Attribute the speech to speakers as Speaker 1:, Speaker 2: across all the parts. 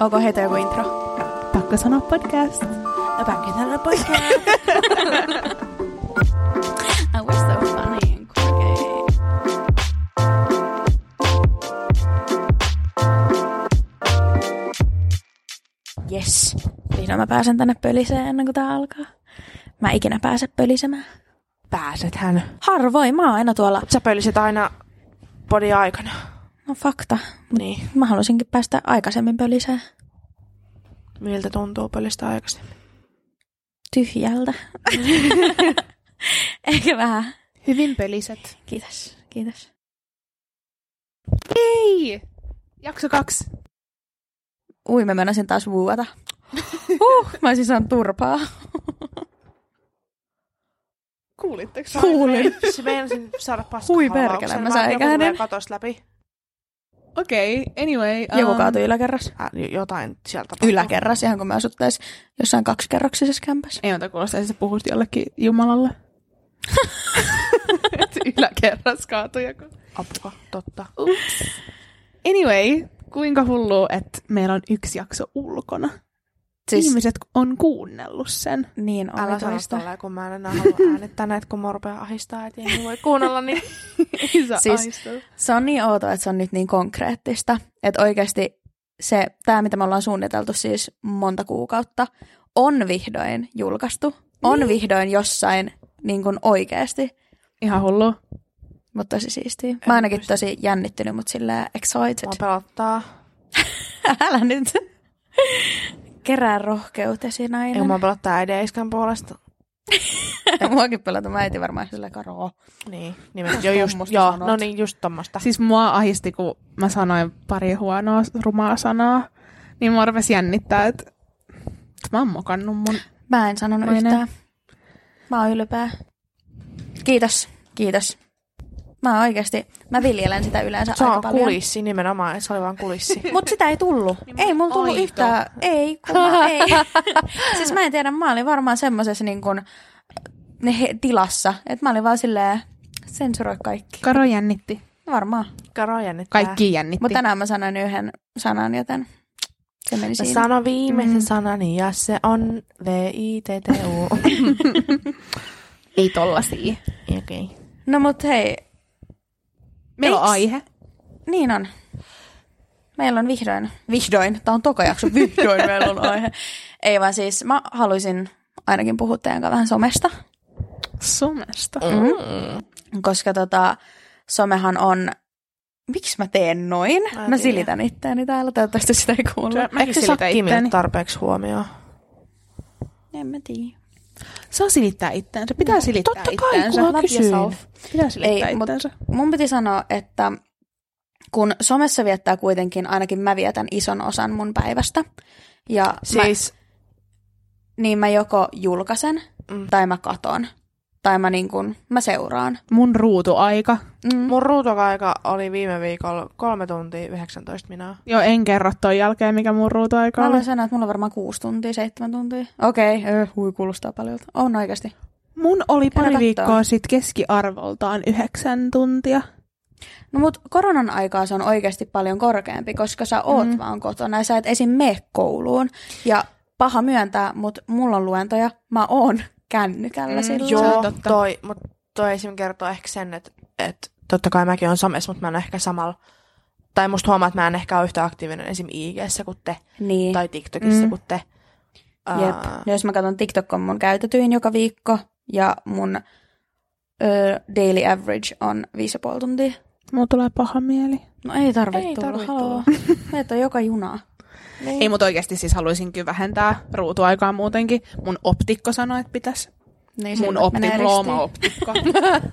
Speaker 1: Onko heitä joku intro?
Speaker 2: Pakko sanoa podcast.
Speaker 1: No pakko sanoa podcast. So funny and quirky. Yes. Vihdoin mä pääsen tänne pöliseen ennen kuin tää alkaa. Mä ikinä pääse pölisemään.
Speaker 2: Pääsethän.
Speaker 1: Harvoin, mä oon aina tuolla.
Speaker 2: Sä pölisit aina podi aikana.
Speaker 1: No fakta. Mut
Speaker 2: Niin.
Speaker 1: Mä haluaisinkin päästä aikaisemmin pöliseen.
Speaker 2: Miltä tuntuu pölistä aikaisemmin?
Speaker 1: Tyhjältä. Eikä vähän.
Speaker 2: Hyvin pöliset.
Speaker 1: Kiitos, kiitos.
Speaker 2: Ei! Jakso kaksi.
Speaker 1: Ui, mä menisin taas vuota. Huh, mä olisin saanut turpaa.
Speaker 2: Kuulitteko?
Speaker 1: Kuulin.
Speaker 2: Se meinasin saada paskaa
Speaker 1: Hui perkele, mä sain käden.
Speaker 2: katos läpi.
Speaker 3: Okei, okay, anyway.
Speaker 1: Joku
Speaker 3: um,
Speaker 1: kaatui yläkerras.
Speaker 2: Äh, jotain sieltä tapahtui.
Speaker 1: Yläkerras, ihan kun mä asuttais jossain kaksikerroksisessa kämpässä.
Speaker 3: Ei muuta kuulostaa, että sä puhut jollekin Jumalalle. Yläkerras kaatui joku.
Speaker 2: Apua, totta.
Speaker 3: Ups. Anyway, kuinka hullu, että meillä on yksi jakso ulkona. Siis... Ihmiset on kuunnellut sen.
Speaker 1: niin
Speaker 2: Älä sano
Speaker 1: omituista.
Speaker 2: tolleen, kun mä en enää halua äänittää näitä, kun mua rupeaa ahistaa, että ei voi kuunnella, niin
Speaker 3: Ei saa
Speaker 1: Siis-. Se on niin outoa, että se on nyt niin konkreettista. Että oikeasti se, tämä mitä me ollaan suunniteltu siis monta kuukautta, on vihdoin julkaistu. On
Speaker 2: Niin.
Speaker 1: vihdoin jossain niin kuin oikeasti.
Speaker 3: Ihan hullu.
Speaker 1: Mutta tosi siistiä. Mä ainakin
Speaker 2: muista.
Speaker 1: tosi jännittynyt, mutta silleen excited.
Speaker 2: mua pelottaa.
Speaker 1: Älä nyt. Kerää rohkeutesi
Speaker 2: Ei
Speaker 1: nainen.
Speaker 2: mua pelottaa äidin ja iskän puolesta.
Speaker 1: Muakin pelata. Mä äiti varmaan silleen karoo.
Speaker 2: Niin, nimenomaan. Jo, just, joo,
Speaker 1: sanot.
Speaker 2: no niin, just tommosta.
Speaker 3: Siis mua ahisti, kun mä sanoin pari huonoa, rumaa sanaa. Niin mua rupesi jännittää, että mä oon mokannut mun...
Speaker 1: Mä en sanonut
Speaker 3: Maine.
Speaker 1: yhtään. Mä oon ylpeä. Kiitos. Kiitos. Mä oikeasti, mä viljelen sitä yleensä
Speaker 2: Se
Speaker 1: aika
Speaker 2: on
Speaker 1: paljon.
Speaker 2: kulissi nimenomaan, se oli vaan kulissi.
Speaker 1: Mut sitä ei tullut. Ei mulla tullut yhtään. Ei, kun mä, ei. siis mä en tiedä, mä olin varmaan semmosessa niin kun, ne he, tilassa, että mä olin vaan silleen, sensuroi kaikki.
Speaker 3: Karo jännitti.
Speaker 1: Varmaan.
Speaker 2: Karo jännittää.
Speaker 3: Kaikki jännitti.
Speaker 1: Mutta tänään mä sanoin yhden sanan, joten se meni
Speaker 2: Mä
Speaker 1: siinä.
Speaker 2: sanon viimeisen
Speaker 1: Mm.
Speaker 2: sanani ja se on V-I-T-T-U.
Speaker 3: Ei tollasia.
Speaker 2: Okei.
Speaker 1: No mut hei,
Speaker 3: Meillä on
Speaker 1: Eiks-
Speaker 3: aihe.
Speaker 1: Niin on. Meillä on vihdoin, vihdoin, tämä on toka jakso, vihdoin meillä on aihe. Ei vaan siis, mä haluaisin ainakin puhua teidän kanssa vähän somesta,
Speaker 3: Somesta.
Speaker 2: Mm.
Speaker 1: koska tota, somehan on, miksi mä teen noin?
Speaker 2: Mä
Speaker 1: Mä, mä silitän itseäni täällä, toivottavasti sitä ei kuulu.
Speaker 3: Se-
Speaker 2: Eikö se
Speaker 3: itteeni.
Speaker 2: mene tarpeeksi huomioon?
Speaker 1: En mä tiedä.
Speaker 3: Saa silittää itteensä. Pitää silittää
Speaker 2: Totta kai,
Speaker 3: itteensä.
Speaker 2: mä
Speaker 1: Love
Speaker 2: kysyin.
Speaker 3: Pitää silittää
Speaker 1: Ei,
Speaker 3: itteensä.
Speaker 1: Mun piti sanoa, että kun somessa viettää kuitenkin, ainakin mä vietän ison osan mun päivästä, ja mä,
Speaker 2: Siis,
Speaker 1: niin mä joko julkaisen,
Speaker 2: Mm.
Speaker 1: tai mä katon, tai mä, niin kun, mä seuraan.
Speaker 3: Mun ruutuaika.
Speaker 1: Mm.
Speaker 2: mun ruutokaika oli viime viikolla kolme tuntia 19 minaa.
Speaker 3: Joo, en kerro ton jälkeen, mikä mun ruutuaika
Speaker 1: Mä
Speaker 3: oli.
Speaker 1: aloin sanoa, että mulla on varmaan kuusi tuntia, seitsemän tuntia. Okei, okay, hui kuulostaa paljon. On oikeasti.
Speaker 3: Mun oli pari
Speaker 1: kattoo.
Speaker 3: viikkoa sitten keskiarvoltaan yhdeksän tuntia.
Speaker 1: No mut koronan aikaa se on oikeasti paljon korkeampi, koska sä oot
Speaker 3: mm.
Speaker 1: vaan kotona ja sä et esim. mene kouluun. Ja paha myöntää, mutta mulla on luentoja, mä oon kännykällä mm, silloin.
Speaker 2: Joo,
Speaker 3: totta.
Speaker 2: toi, mutta toi esim. kertoo ehkä sen, että, että totta kai mäkin on somessa, mutta mä en ehkä samalla, tai musta huomaa, että mä en ehkä ole yhtä aktiivinen esim. IGssä kuin te,
Speaker 1: Niin.
Speaker 2: tai TikTokissa
Speaker 3: Mm.
Speaker 2: kuin te.
Speaker 1: Jep. Ja jos mä katson TikTok on mun käytetyin joka viikko ja mun ö, daily average on 5,5 tuntia.
Speaker 3: Mulla tulee paha mieli.
Speaker 1: No ei tarvitse
Speaker 2: Ei
Speaker 1: tulla, haloo. Meitä on joka junaa.
Speaker 2: Niin.
Speaker 3: Ei, mutta oikeasti siis haluaisinkin vähentää ruutuaikaa muutenkin. Mun optikko sanoi, että pitäisi.
Speaker 1: Niin
Speaker 3: Mun optikko, on oma optikko.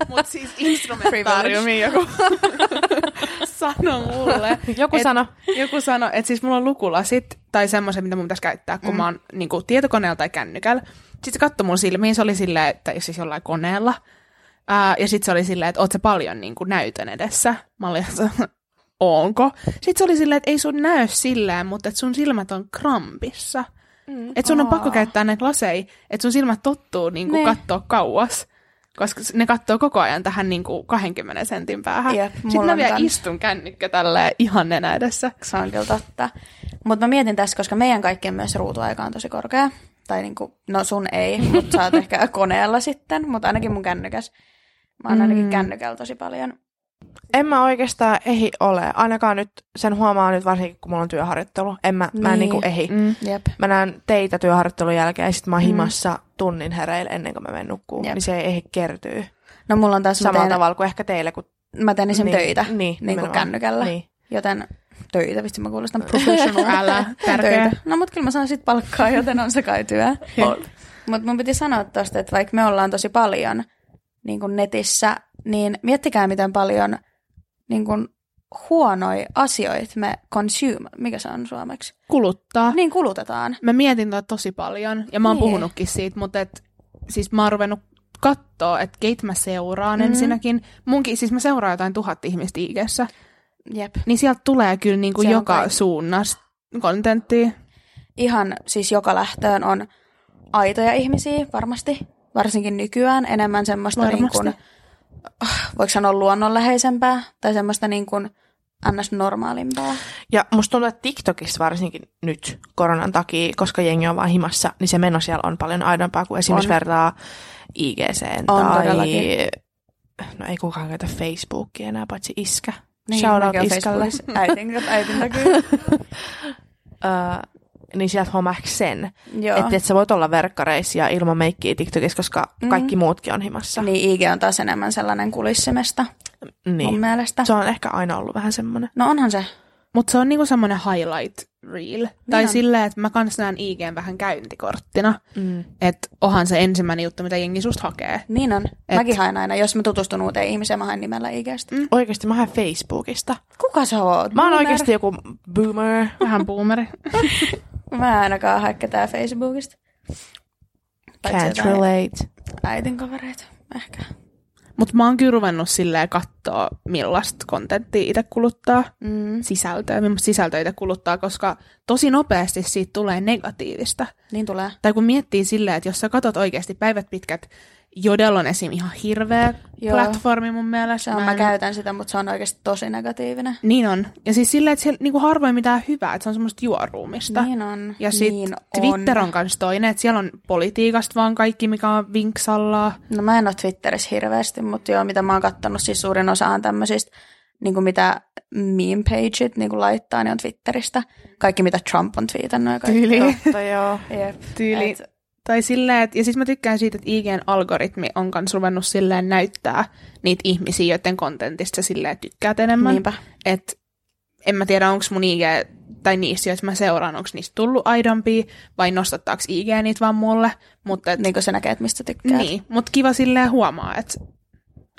Speaker 3: Mut siis instrumentaariumi joku sanoi mulle.
Speaker 2: Joku
Speaker 3: et-
Speaker 2: sano.
Speaker 3: Joku sanoi, että siis mulla on lukulasit tai semmoisen, mitä mun pitäisi käyttää, kun mm. mä oon niin kuin, tietokoneella tai kännykällä. Sitten se katsoi mun silmiin, se oli silleen, että jos siis jollain koneella. Ää, ja sitten se oli silleen, että oot sä paljon niin kuin, näytön edessä. Mä olin, onko? Sitten se oli silleen, että ei sun näy silleen, mutta että sun silmät on krampissa.
Speaker 2: Mm.
Speaker 3: Että sun on pakko käyttää näitä laseja, että sun silmät tottuu niin kuin, katsoa kauas. koska ne katsoo koko ajan tähän niin kuin 20 sentin päähän.
Speaker 1: Jep,
Speaker 3: Sitten mä vielä
Speaker 1: kans.
Speaker 3: istun kännykkä tällä ihan nenä edessä.
Speaker 1: Se on kyllä totta. Mutta mä mietin tässä, koska meidän kaikkien myös ruutuaika on tosi korkea. Tai niinku, no sun ei, mutta sä oot ehkä koneella sitten, mutta ainakin mun kännykäs. Mä oon ainakin
Speaker 3: Mm.
Speaker 1: kännykällä tosi paljon.
Speaker 2: En mä oikeastaan ehi ole. Ainakaan nyt, sen huomaa nyt varsinkin, kun mulla on työharjoittelu. En mä, mä en
Speaker 1: Niin.
Speaker 2: niinku ehi.
Speaker 3: Mm.
Speaker 1: Jep.
Speaker 2: Mä näen teitä työharjoittelun jälkeen ja sit mä oon
Speaker 1: Mm.
Speaker 2: himassa tunnin hereillä ennen kuin mä menen nukkuun.
Speaker 1: Jep.
Speaker 2: Niin se ei ehdi kertyy.
Speaker 1: No mulla on taas,
Speaker 2: Samalla
Speaker 1: teen,
Speaker 2: tavalla kuin ehkä teille. Kun...
Speaker 1: mä teen esim. töitä,
Speaker 2: Niin,
Speaker 1: niin kuin kännykällä.
Speaker 2: Niin.
Speaker 1: Joten töitä, vitsi mä kuulostan professional.
Speaker 3: Älä, tärkeä.
Speaker 1: töitä. No mut kyllä mä saan sit palkkaa, joten on se kai työ. Mutta mun piti sanoa tosta, että vaikka me ollaan tosi paljon niin kuin netissä, niin miettikää miten paljon niin kuin huonoja asioita me consume, mikä se on suomeksi,
Speaker 3: Kuluttaa.
Speaker 1: niin kulutetaan.
Speaker 3: Mä mietin tota tosi paljon, ja mä oon
Speaker 1: Niin.
Speaker 3: puhunutkin siitä, mutta et, siis mä oon ruvennut kattoo, että keitä mä seuraan
Speaker 1: Mhm.
Speaker 3: mm-hmm. ensinnäkin. Munkin, siis mä seuraan jotain tuhat ihmistä IGssä,
Speaker 1: Jep.
Speaker 3: niin sieltä tulee kyllä niinku
Speaker 1: Se on
Speaker 3: joka
Speaker 1: kai-
Speaker 3: suunnasta kontenttia.
Speaker 1: Ihan siis joka lähtöön on aitoja ihmisiä varmasti, varsinkin nykyään enemmän semmoista niin
Speaker 3: Varmasti.
Speaker 1: kuin, voiko sanoa luonnonläheisempää tai semmoista niin kuin ns. normaalimpaa.
Speaker 2: Ja musta tuntuu, että TikTokissa varsinkin nyt koronan takia, koska jengi on vaan himassa, niin se meno siellä on paljon aidompaa kuin esimerkiksi
Speaker 1: On.
Speaker 2: vertaa IGC tai...
Speaker 1: todellakin.
Speaker 2: No ei kukaan käytä Facebookia enää, paitsi iskä.
Speaker 1: Niin,
Speaker 2: Shout out.
Speaker 1: Facebookissa. Äitin, äitin takia.
Speaker 2: Öö, niin sieltä huomaa ehkä sen,
Speaker 1: Joo.
Speaker 2: että et sä voit olla verkkareissa ja ilman meikkiä TikTokissa, koska
Speaker 1: Mm.
Speaker 2: kaikki muutkin on himassa.
Speaker 1: Niin IG on taas enemmän sellainen kulissimesta niin. mun mielestä.
Speaker 2: Se on ehkä aina ollut vähän semmoinen.
Speaker 1: No onhan se.
Speaker 3: Mutta se on niinku semmoinen highlight reel. Niin tai
Speaker 1: on.
Speaker 3: silleen, että mä kans näen IGn vähän käyntikorttina.
Speaker 2: Mm.
Speaker 3: Että onhan se ensimmäinen juttu, mitä jengi susta hakee.
Speaker 1: Niin on.
Speaker 3: Et-.
Speaker 1: Mäkin haen aina, jos mä tutustun uuteen ihmiseen, mä haen nimellä IGstä. Mm.
Speaker 2: Oikeasti mä haen Facebookista.
Speaker 1: Kuka sä oot?
Speaker 2: Mä oon
Speaker 1: Boomer?
Speaker 2: oikeasti joku boomer.
Speaker 3: Vähän boomeri.
Speaker 1: Mä en ainakaan hae ketään Facebookista.
Speaker 2: Can't relate.
Speaker 1: Äitin kavereita, ehkä.
Speaker 3: Mutta mä oon kyllä ruvennut silleen katsoa, millaista kontenttia itse kuluttaa.
Speaker 1: Mm.
Speaker 3: Sisältöä, millaista sisältöä itse kuluttaa, koska tosi nopeasti siitä tulee negatiivista.
Speaker 1: Niin tulee.
Speaker 3: Tai kun miettii silleen, että jos sä katot oikeasti päivät pitkät, Jodel on esim. ihan hirveä
Speaker 1: Joo.
Speaker 3: platformi mun mielestä.
Speaker 1: Se on, mä,
Speaker 3: en-
Speaker 1: käytän sitä, mutta se on oikeasti tosi negatiivinen.
Speaker 3: Niin on. Ja siis silleen, että siellä niinku harvoin mitään hyvää, että se on semmoista juoruumista.
Speaker 1: Niin on.
Speaker 3: Ja sitten
Speaker 1: niin
Speaker 3: Twitter on kans toinen, että siellä on politiikasta vaan kaikki, mikä on vinksalla.
Speaker 1: No mä en ole Twitterissä hirveästi, mutta joo, mitä mä oon kattonut, siis suurin osa on tämmöisistä, niin kuin mitä meme pageit niin kuin laittaa, niin on Twitteristä. Kaikki, mitä Trump on twiitannut ja kaikki.
Speaker 3: Tyyli.
Speaker 2: Totta joo.
Speaker 1: Jep.
Speaker 3: Tyyli.
Speaker 1: Et,
Speaker 3: Tai silleen, että, ja siis mä tykkään siitä, että IGn algoritmi on kans ruvennut silleen näyttää niitä ihmisiä, joiden kontentista silleen tykkäät enemmän.
Speaker 1: niinpä.
Speaker 3: että en mä tiedä, onko mun IG tai niissä, joita mä seuraan, onko niistä tullut aidompia vai nostattaako IG niitä vaan mulle. Mutta et,
Speaker 1: Niin kuin sä näkee, että mistä tykkäät.
Speaker 3: niin, mut kiva silleen huomaa, että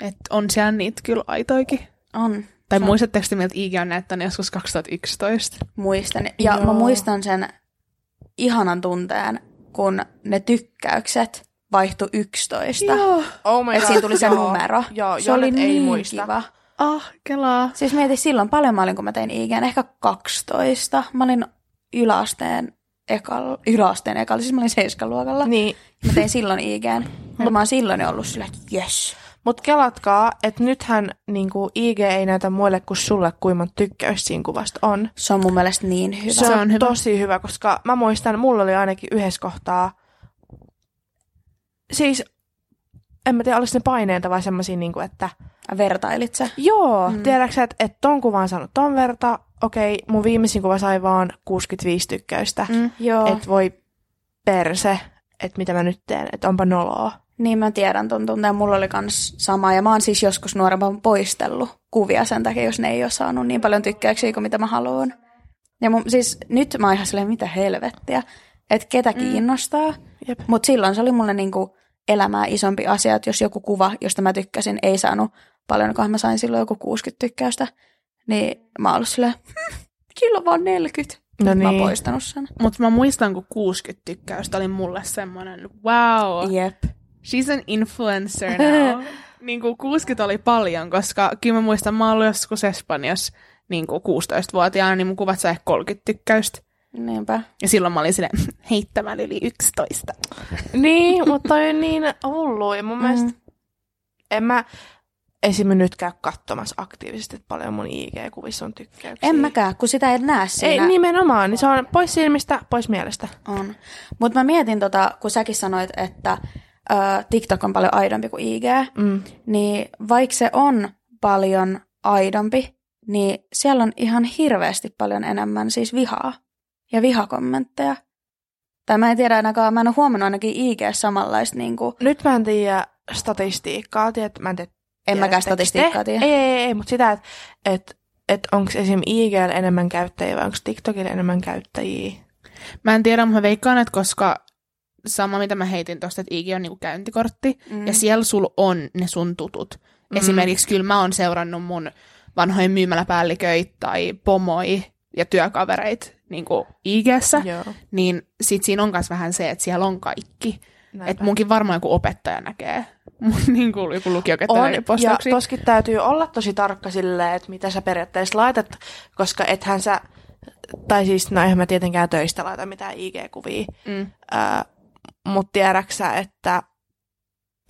Speaker 3: et on siellä niitä kyllä aitoikin.
Speaker 1: On.
Speaker 3: Tai
Speaker 1: Se on-
Speaker 3: muistatteko te, miltä IG on näyttänyt joskus 2011?
Speaker 1: Muistan. Ja
Speaker 2: Joo.
Speaker 1: mä muistan sen ihanan tunteen, kun ne tykkäykset vaihtui 11.
Speaker 3: Joo.
Speaker 2: Oh my
Speaker 1: Että siinä tuli se
Speaker 2: joo.
Speaker 1: numero.
Speaker 2: Joo,
Speaker 1: se oli
Speaker 2: Jonet
Speaker 1: niin
Speaker 2: ei muista.
Speaker 1: kiva.
Speaker 3: Ah, kelaa.
Speaker 1: Siis mietin silloin paljon mä olin, kun mä tein IGN, ehkä 12. Mä olin yläasteen ekalla, yläasteen ekalla, siis mä olin seiskaluokalla.
Speaker 2: Niin,
Speaker 1: Mä tein silloin IGN. Ja mä oon silloin jo ollut sillä, että jes.
Speaker 2: Mutta kelatkaa, että nythän niinku, IG ei näytä muille kuin sulle, kuinka monta tykkäys siinä kuvasta on.
Speaker 1: Se on mun mielestä niin hyvä.
Speaker 2: Se,
Speaker 3: Se
Speaker 2: on,
Speaker 3: on hyvä.
Speaker 2: tosi hyvä, koska mä muistan, mulla oli ainakin yhdessä kohtaa, siis en mä tiedä, oliko ne paineita vai semmoisia, niinku, että
Speaker 1: Vertailit sä?
Speaker 2: joo,
Speaker 1: Mm.
Speaker 2: tiedätkö että et ton kuvan saanut ton verta, okei, mun viimeisin kuva sai vaan 65 tykkäystä, mm.
Speaker 1: Joo.
Speaker 2: että voi perse, että mitä mä nyt teen, että onpa noloa.
Speaker 1: Niin mä tiedän ton tunteen. Mulla oli kans sama. Ja mä oon siis joskus nuorempana poistellut kuvia sen takia, jos ne ei ole saanut niin paljon tykkäyksiä kuin mitä mä haluan. Ja mun, siis nyt mä oon ihan silleen, mitä helvettiä. Että ketä kiinnostaa.
Speaker 2: Jep.
Speaker 1: Mutta silloin se oli mulle niinku elämää isompi asia, että jos joku kuva, josta mä tykkäsin, ei saanut paljon, kun mä sain silloin joku 60 tykkäystä, niin mä oon ollut silleen, "Hmm, kyllä vaan 40.
Speaker 2: No
Speaker 1: Mä oon
Speaker 2: niin.
Speaker 1: poistanut sen.
Speaker 3: Mutta mä muistan, kun 60 tykkäystä oli mulle semmoinen, wow,
Speaker 1: Jep.
Speaker 3: She's an influencer now. niin kuin 60 oli paljon, koska kyllä mä muistan, mä ollut joskus Espanjassa niin kuin 16-vuotiaana, niin mun kuvat sai ehkä 30 tykkäystä.
Speaker 1: Niinpä.
Speaker 3: Ja silloin mä olin silleen, heittämällä yli 11.
Speaker 2: Niin, mutta toi on niin hullu. Ja mun
Speaker 1: Mm.
Speaker 2: mielestä En mä esim. nyt käy katsomassa aktiivisesti, että paljon mun IG-kuvissa on tykkäyksiä.
Speaker 1: En mäkään, kun sitä ei näe siinä.
Speaker 2: Ei nimenomaan, niin se on pois silmistä, pois mielestä.
Speaker 1: On. Mutta mä mietin, tota, kun säkin sanoit, että ö, TikTok on paljon aidompi kuin IG,
Speaker 2: Mm.
Speaker 1: niin vaikka se on paljon aidompi, niin siellä on ihan hirveästi paljon enemmän siis vihaa ja vihakommentteja. Tai mä en tiedä ainakaan, mä en ole huomannut ainakin IG samanlaista, niin kuin,
Speaker 2: Nyt mä en tiedä statistiikkaa, tiedät, mä en tiedä,
Speaker 1: en mäkään statistiikkaa tiedä.
Speaker 2: Ei, ei, ei, mutta sitä, että et, et onko esim. IGL enemmän käyttäjiä vai onko TikTokilla enemmän käyttäjiä?
Speaker 3: Mä en tiedä, mutta mä veikkaan, että koska sama mitä mä heitin tuosta, että IG on niinku käyntikortti, mm. ja siellä sul on ne sun tutut. Mm. Esimerkiksi kyllä mä oon seurannut mun vanhoja myymäläpäälliköitä tai pomoi ja työkavereit niinku IGssä,
Speaker 2: Joo.
Speaker 3: niin sit siinä on myös vähän se, että siellä on kaikki.
Speaker 2: Näinpä.
Speaker 3: Että munkin varmaan joku opettaja näkee mun niinku joku lukiokettaja
Speaker 2: On, ja
Speaker 3: postauksia.
Speaker 2: toskin täytyy olla tosi tarkka silleen, että mitä sä periaatteessa laitat, koska ethän sä, tai siis, no eihän mä tietenkään töistä laita mitään IG-kuvia,
Speaker 3: Mm.
Speaker 2: Ää, mutta tiedäksä, että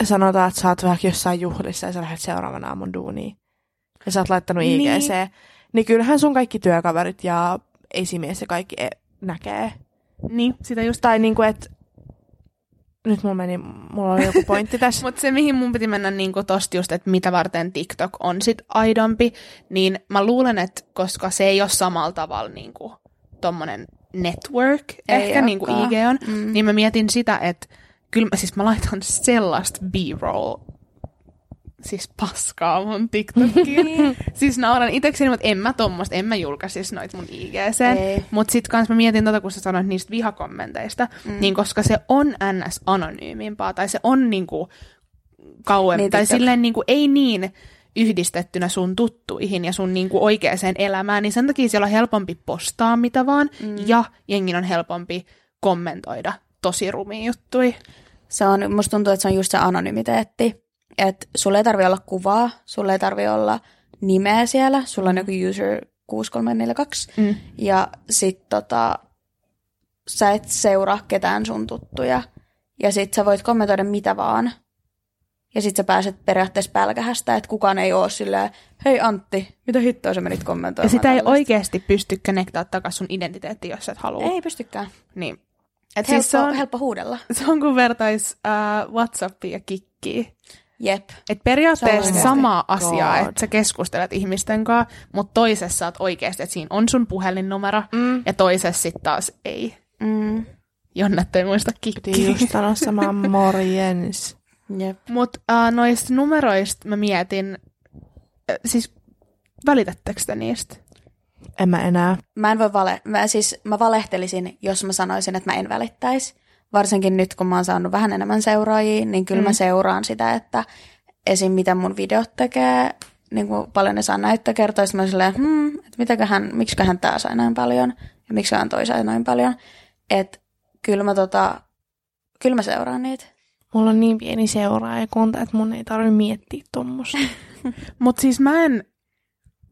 Speaker 2: sanotaan, että sä oot vähän jossain juhlissa ja sä lähdet seuraavana aamun duuniin. Ja sä oot laittanut. IGC. Niin, niin kyllähän sun kaikki työkaverit ja esimies ja kaikki e- näkee.
Speaker 3: Niin, sitä just.
Speaker 2: Tai niinku, että nyt mulla meni, mulla oli joku pointti tässä.
Speaker 3: Mutta se, mihin mun piti mennä niin tosta just, että mitä varten TikTok on sit aidompi, niin mä luulen, että koska se ei ole samalla tavalla niin kuin tommonen network,
Speaker 1: Ei
Speaker 3: ehkä niin kuin. IG on,
Speaker 1: Mm.
Speaker 3: niin mä mietin sitä, että kyllä mä, siis mä laitan sellaista B-roll siis paskaa mun TikTokiin. siis nauran itekseni, mutta en mä tommoista, en mä julkaisis noit mun IGC.
Speaker 1: Ei.
Speaker 3: Mutta sit kans mä mietin tota, kun sä sanoit niistä vihakommenteista, mm. niin koska se on ns. anonyymimpaa, tai se on niinku kauemmin,
Speaker 1: Niin,
Speaker 3: niin, tai
Speaker 1: TikTok.
Speaker 3: silleen niinku, ei niin yhdistettynä sun tuttuihin ja sun niinku oikeaan elämään, niin sen takia siellä on helpompi postaa mitä vaan, mm. ja jengin on helpompi kommentoida tosi rumia juttui.
Speaker 1: Se on, musta tuntuu, että se on just se anonymiteetti. Että sulla ei tarvi olla kuvaa, sulla ei tarvi olla nimeä siellä, sulla on joku user 6342,
Speaker 3: Mm.
Speaker 1: ja sit tota, sä et seuraa ketään sun tuttuja, ja sit sä voit kommentoida mitä vaan, ja sit sä pääset periaatteessa pälkähästä, että kukaan ei oo silleen, hei Antti, mitä hittoa sä menit
Speaker 3: Ja
Speaker 1: kommentoimaan
Speaker 3: sitä ei
Speaker 1: tällaista?"
Speaker 3: oikeasti pysty connectaa takaisin sun identiteettiin, jos sä et halua.
Speaker 1: Ei pystykään.
Speaker 3: Niin.
Speaker 1: Et
Speaker 3: Siis
Speaker 1: helppo,
Speaker 3: se on-
Speaker 1: helppo huudella.
Speaker 3: Se on kuin vertais uh, WhatsAppia ja Kikkiä.
Speaker 1: Jep.
Speaker 3: Et periaatteessa sama asia, että sä keskustelet ihmisten kanssa, mutta toisessa oot oikeasti, että siinä on sun puhelinnumero,
Speaker 2: Mm.
Speaker 3: ja toisessa sitten taas ei.
Speaker 1: Mm.
Speaker 3: Jonnette ei muista
Speaker 2: Piti
Speaker 3: Kikkiä.
Speaker 2: just sanoa samaa morjens.
Speaker 3: Mutta uh, noista numeroista mä mietin, äh, siis välitättekö te niistä?
Speaker 2: En mä enää.
Speaker 1: Mä en voi vale... Mä, siis mä valehtelisin, jos mä sanoisin, että mä en välittäisi. Varsinkin nyt, kun mä oon saanut vähän enemmän seuraajia, niin kyllä mm. mä seuraan sitä, että esim. mitä mun videot tekee, niin kuin paljon ne saa näyttökertoja, sitten mä oon silleen, hmm, että mitäköhän, miksiköhän tää sai näin paljon, ja miksiköhän toi sai noin paljon. Että kyllä mä tota, kyllä mä seuraan niitä.
Speaker 2: Mulla on niin pieni seuraajakunta, että mun ei tarvi miettiä tuommoista.
Speaker 3: Mutta siis mä en,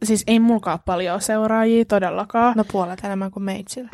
Speaker 3: siis ei mulkaan paljon seuraajia todellakaan.
Speaker 2: No puolet enemmän kuin meitsillä.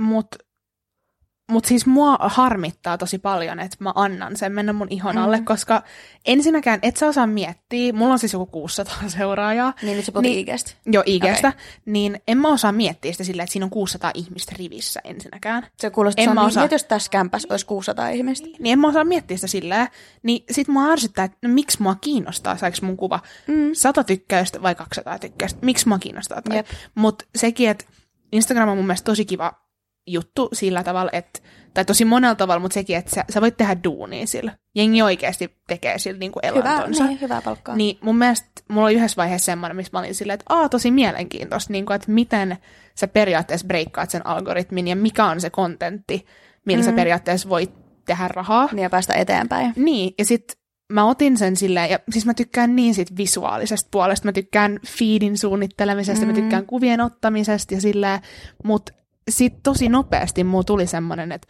Speaker 3: Mutta mut siis mua harmittaa tosi paljon, että mä annan sen mennä mun ihon alle,
Speaker 1: Mhm.
Speaker 3: koska ensinnäkään et sä osaa miettiä, mulla on siis joku 600 seuraajaa,
Speaker 1: Niin nyt sä puhut
Speaker 3: Niin.
Speaker 1: IGstä.
Speaker 3: jo IGstä, okay. niin en mä osaa miettiä sitä silleen, että siinä on 600 ihmistä rivissä ensinnäkään.
Speaker 1: Se kuulostaa,
Speaker 3: En
Speaker 1: että
Speaker 3: mä
Speaker 1: on
Speaker 3: osaa.
Speaker 1: niin, että jos tässä kämpässä olisi 600 ihmistä.
Speaker 3: Niin en mä osaa miettiä sitä silleen, niin sit mua ärsyttää, että no, miksi mua kiinnostaa, saiko mun kuva
Speaker 1: Mm.
Speaker 3: 100 tykkäystä vai 200 tykkäystä, miksi mua kiinnostaa toi. Mutta sekin, että Instagram on mun mielestä tosi kiva juttu sillä tavalla, että, tai tosi monella tavalla, mutta sekin, että sä, sä voit tehdä duunia sillä. Jengi oikeasti tekee sillä niinku
Speaker 1: Hyvä,
Speaker 3: elantonsa.
Speaker 1: niin, hyvää palkkaa.
Speaker 3: Niin mun mielestä mulla oli yhdessä vaiheessa semmoinen, missä mä olin silleen, että aa, tosi mielenkiintoista, niin kuin, että miten sä periaatteessa breikkaat sen algoritmin ja mikä on se kontentti, millä mm. sä
Speaker 1: Mm.
Speaker 3: periaatteessa voit tehdä rahaa.
Speaker 1: Niin ja päästä eteenpäin.
Speaker 3: Niin, ja sit mä otin sen silleen, ja siis mä tykkään niin sit visuaalisesta puolesta, mä tykkään feedin suunnittelemisesta, mm. Mä tykkään kuvien ottamisesta ja silleen, mut sit tosi nopeasti mulla tuli semmonen, että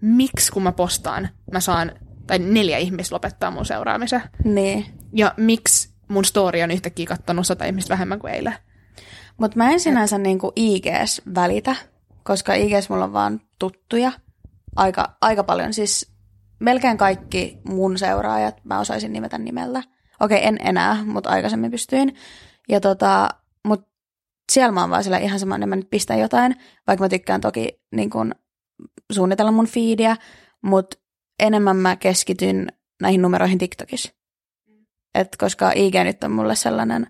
Speaker 3: miksi kun mä postaan, mä saan, tai neljä ihmistä lopettaa mun seuraamisen,
Speaker 1: Niin.
Speaker 3: ja miksi mun story on yhtäkkiä kattonut sata ihmistä vähemmän kuin eilen.
Speaker 1: Mutta mä en sinänsä niinku IGS välitä, koska IGS mulla on vaan tuttuja aika, aika paljon. Siis melkein kaikki mun seuraajat mä osaisin nimetä nimellä. Okei, en enää, mutta aikaisemmin pystyin. Ja tota, mut siellä mä oon vaan sillä ihan että mä nyt pistän jotain, vaikka mä tykkään toki niin kun, suunnitella mun feedia, mutta enemmän mä keskityn näihin numeroihin TikTokissa. Et koska IG nyt on mulle sellainen,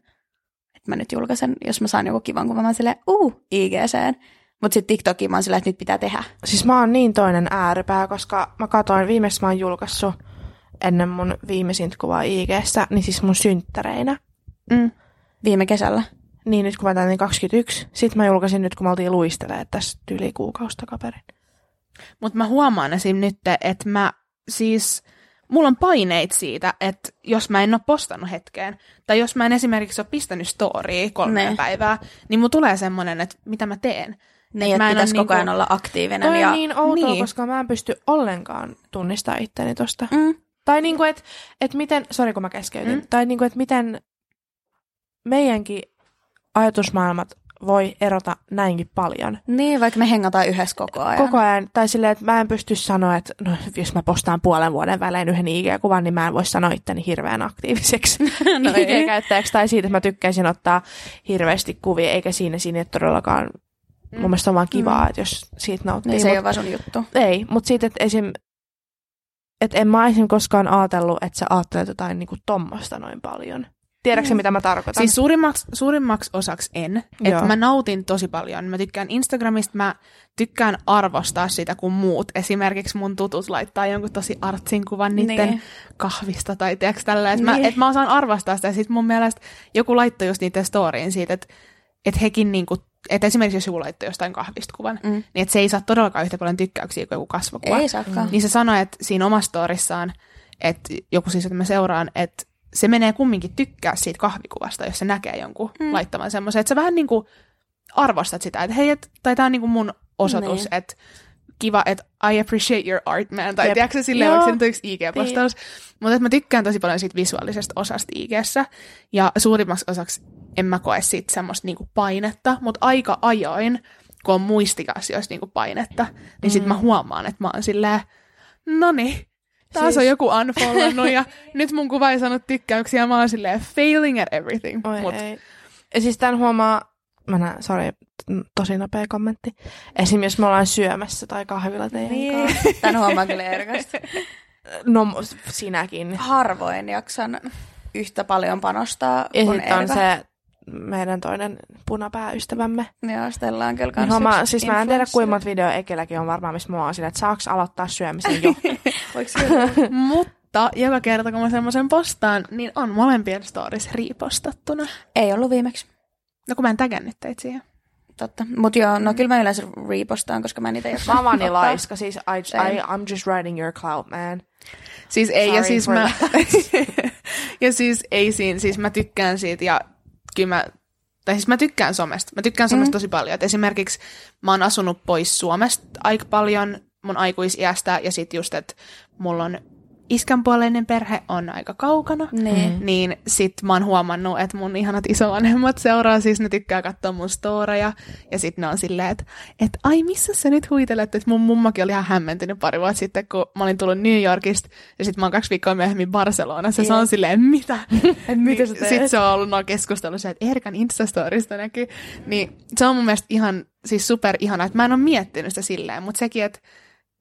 Speaker 1: että mä nyt julkaisen, jos mä saan joku kivan kuvan, mä oon silleen, uh, IGCen. Mutta sitten TikTokiin mä oon silleen, että nyt pitää tehdä.
Speaker 2: Siis mä oon niin toinen ääripää, koska mä katoin, viimeksi mä oon julkaissut ennen mun viimeisintä kuvaa IGssä, niin siis mun synttäreinä.
Speaker 1: Mm. Viime kesällä.
Speaker 2: Niin nyt kun mä täytin 21, sit mä julkaisin nyt kun mä oltiin luistelee tässä yli kuukausi takaperin.
Speaker 3: Mutta mä huomaan esim. nyt, että mä siis, mulla on paineet siitä, että jos mä en ole postannut hetkeen, tai jos mä en esimerkiksi ole pistänyt storya kolme
Speaker 1: Ne.
Speaker 3: päivää, niin mulla tulee semmoinen, että mitä mä teen.
Speaker 1: Niin, että
Speaker 3: mä en
Speaker 1: pitäisi
Speaker 3: oo
Speaker 1: koko ajan
Speaker 3: niinku-
Speaker 1: olla aktiivinen.
Speaker 2: Toi
Speaker 1: ja...
Speaker 2: niin outoa,
Speaker 3: Niin.
Speaker 2: niin. koska mä en pysty ollenkaan tunnistamaan itteni tosta.
Speaker 1: Mm.
Speaker 2: Tai niinku, että et miten, sori kun mä keskeytin,
Speaker 3: mm.
Speaker 2: tai niinku, että miten meidänkin ajatusmaailmat voi erota näinkin paljon.
Speaker 1: Niin, vaikka me hengataan yhdessä koko ajan.
Speaker 2: Koko ajan, tai silleen, että mä en pysty sanoa, että no, jos mä postaan puolen vuoden välein yhden IG-kuvan, niin mä en voi sanoa itteni hirveän aktiiviseksi
Speaker 1: No ei.
Speaker 2: IG-käyttäjäksi, tai siitä, että mä tykkäisin ottaa hirveästi kuvia, eikä siinä, siinä todellakaan, mm. mun mielestä on vaan kivaa,
Speaker 1: Mm.
Speaker 2: että jos siitä nauttii.
Speaker 1: Niin, se ei ole vaan sun juttu.
Speaker 2: ei, mutta siitä, että esim... Että en mä esim. koskaan ajatellut, että sä ajattelet jotain niinku tommosta noin paljon. Tiedätkö mm. mitä mä tarkoitan?
Speaker 3: Siis suurimmaksi, suurimmaksi osaksi en. Että mä nautin tosi paljon. Mä tykkään Instagramista, mä tykkään arvostaa sitä kuin muut. Esimerkiksi mun tutut laittaa jonkun tosi artsin kuvan niiden
Speaker 1: Niin.
Speaker 3: kahvista tai tiedätkö tällä. Että mä,
Speaker 1: Niin.
Speaker 3: et mä osaan arvostaa sitä. Sitten mun mielestä joku laittoi just niiden storyin siitä, että et hekin niinku, että esimerkiksi jos joku laittoi jostain kahvista kuvan,
Speaker 1: Mm.
Speaker 3: niin että se ei saa todellakaan yhtä paljon tykkäyksiä kuin joku kasvokuva.
Speaker 1: Ei saakaan.
Speaker 3: Niin se sanoi, että siinä omassa storissaan, että joku siis, että mä seuraan, että se menee kumminkin tykkää siitä kahvikuvasta, jos se näkee jonkun
Speaker 1: Mm.
Speaker 3: laittaman semmoisen, että sä vähän niin kuin arvostat sitä, että hei, et, tai tämä on niin kuin mun osoitus,
Speaker 1: Niin.
Speaker 3: niin. että kiva, että I appreciate your art, man. Tai
Speaker 2: Jep.
Speaker 3: tiedätkö se silleen,
Speaker 2: Joo.
Speaker 3: vaikka se yksi IG-postaus. Mutta että mä tykkään tosi paljon siitä visuaalisesta osasta IGssä. Ja suurimmaksi osaksi en mä koe siitä semmoista niinku painetta, mutta aika ajoin, kun on muistikin asioista niinku painetta, niin sit
Speaker 2: Mm.
Speaker 3: mä huomaan, että mä oon silleen, no niin, taas
Speaker 2: Siis-
Speaker 3: on joku unfollownnut ja nyt mun kuva ei saanut tykkäyksiä ja mä oon silleen failing at everything.
Speaker 2: Oi,
Speaker 3: Mut,
Speaker 2: ei. Ja siis tämän huomaa, mä näen, sori, tosi nopea kommentti. Esim. jos me ollaan syömässä tai kahvilla teidän
Speaker 1: Niin,
Speaker 2: kanssa.
Speaker 1: tän huomaa kyllä Erikasta.
Speaker 2: No sinäkin.
Speaker 1: Harvoin jaksan yhtä paljon panostaa
Speaker 2: Ja
Speaker 1: kuin
Speaker 2: sitten on se meidän toinen punapääystävämme.
Speaker 1: Joo, Stella on kyllä
Speaker 2: Niin
Speaker 1: kans
Speaker 2: huomaa,
Speaker 1: yksi
Speaker 2: siis mä en tiedä kuinka monta video Ekelläkin on varmaan, missä mä oon sillä, että saaks aloittaa syömisen jo.
Speaker 3: Mutta joka kerta, kun mä semmoisen postaan, niin on molempien stories riipostattuna.
Speaker 1: Ei ollut viimeksi.
Speaker 3: No kun mä en tägännyt teitä siihen.
Speaker 1: Totta. Mut joo, no kyllä mä yleensä repostaan, koska mä niitä jaksa
Speaker 2: Mä vaan niin laiska, siis I. I, I'm just riding your clout, man.
Speaker 3: Siis ei, ja
Speaker 2: Sorry
Speaker 3: siis
Speaker 2: for
Speaker 3: mä... ja siis ei siinä, siis mä tykkään siitä ja kyllä mä... Tai siis mä tykkään somesta. Mä tykkään somesta
Speaker 1: Mm.
Speaker 3: tosi paljon. Et esimerkiksi mä oon asunut pois Suomesta aika paljon mun aikuisiästä ja sit just, että mulla on iskänpuoleinen perhe on aika kaukana.
Speaker 1: Niin.
Speaker 3: Niin sit mä oon huomannut, että mun ihanat isovanhemmat seuraa, siis ne tykkää katsoa mun storeja. Ja sit ne on silleen, että et, ai missä sä nyt huitelet? Että mun mummakin oli ihan hämmentynyt pari vuotta sitten, kun mä olin tullut New Yorkista. Ja sit mä oon kaksi viikkoa myöhemmin Barcelonassa. Ja se on silleen, mitä?
Speaker 1: Et mitä sä teet?
Speaker 3: Sitten se on ollut no keskustelu se, että Erkan Instastorista näkyy. Niin se on mun mielestä ihan, siis super ihana, että mä en ole miettinyt sitä silleen, mutta sekin, että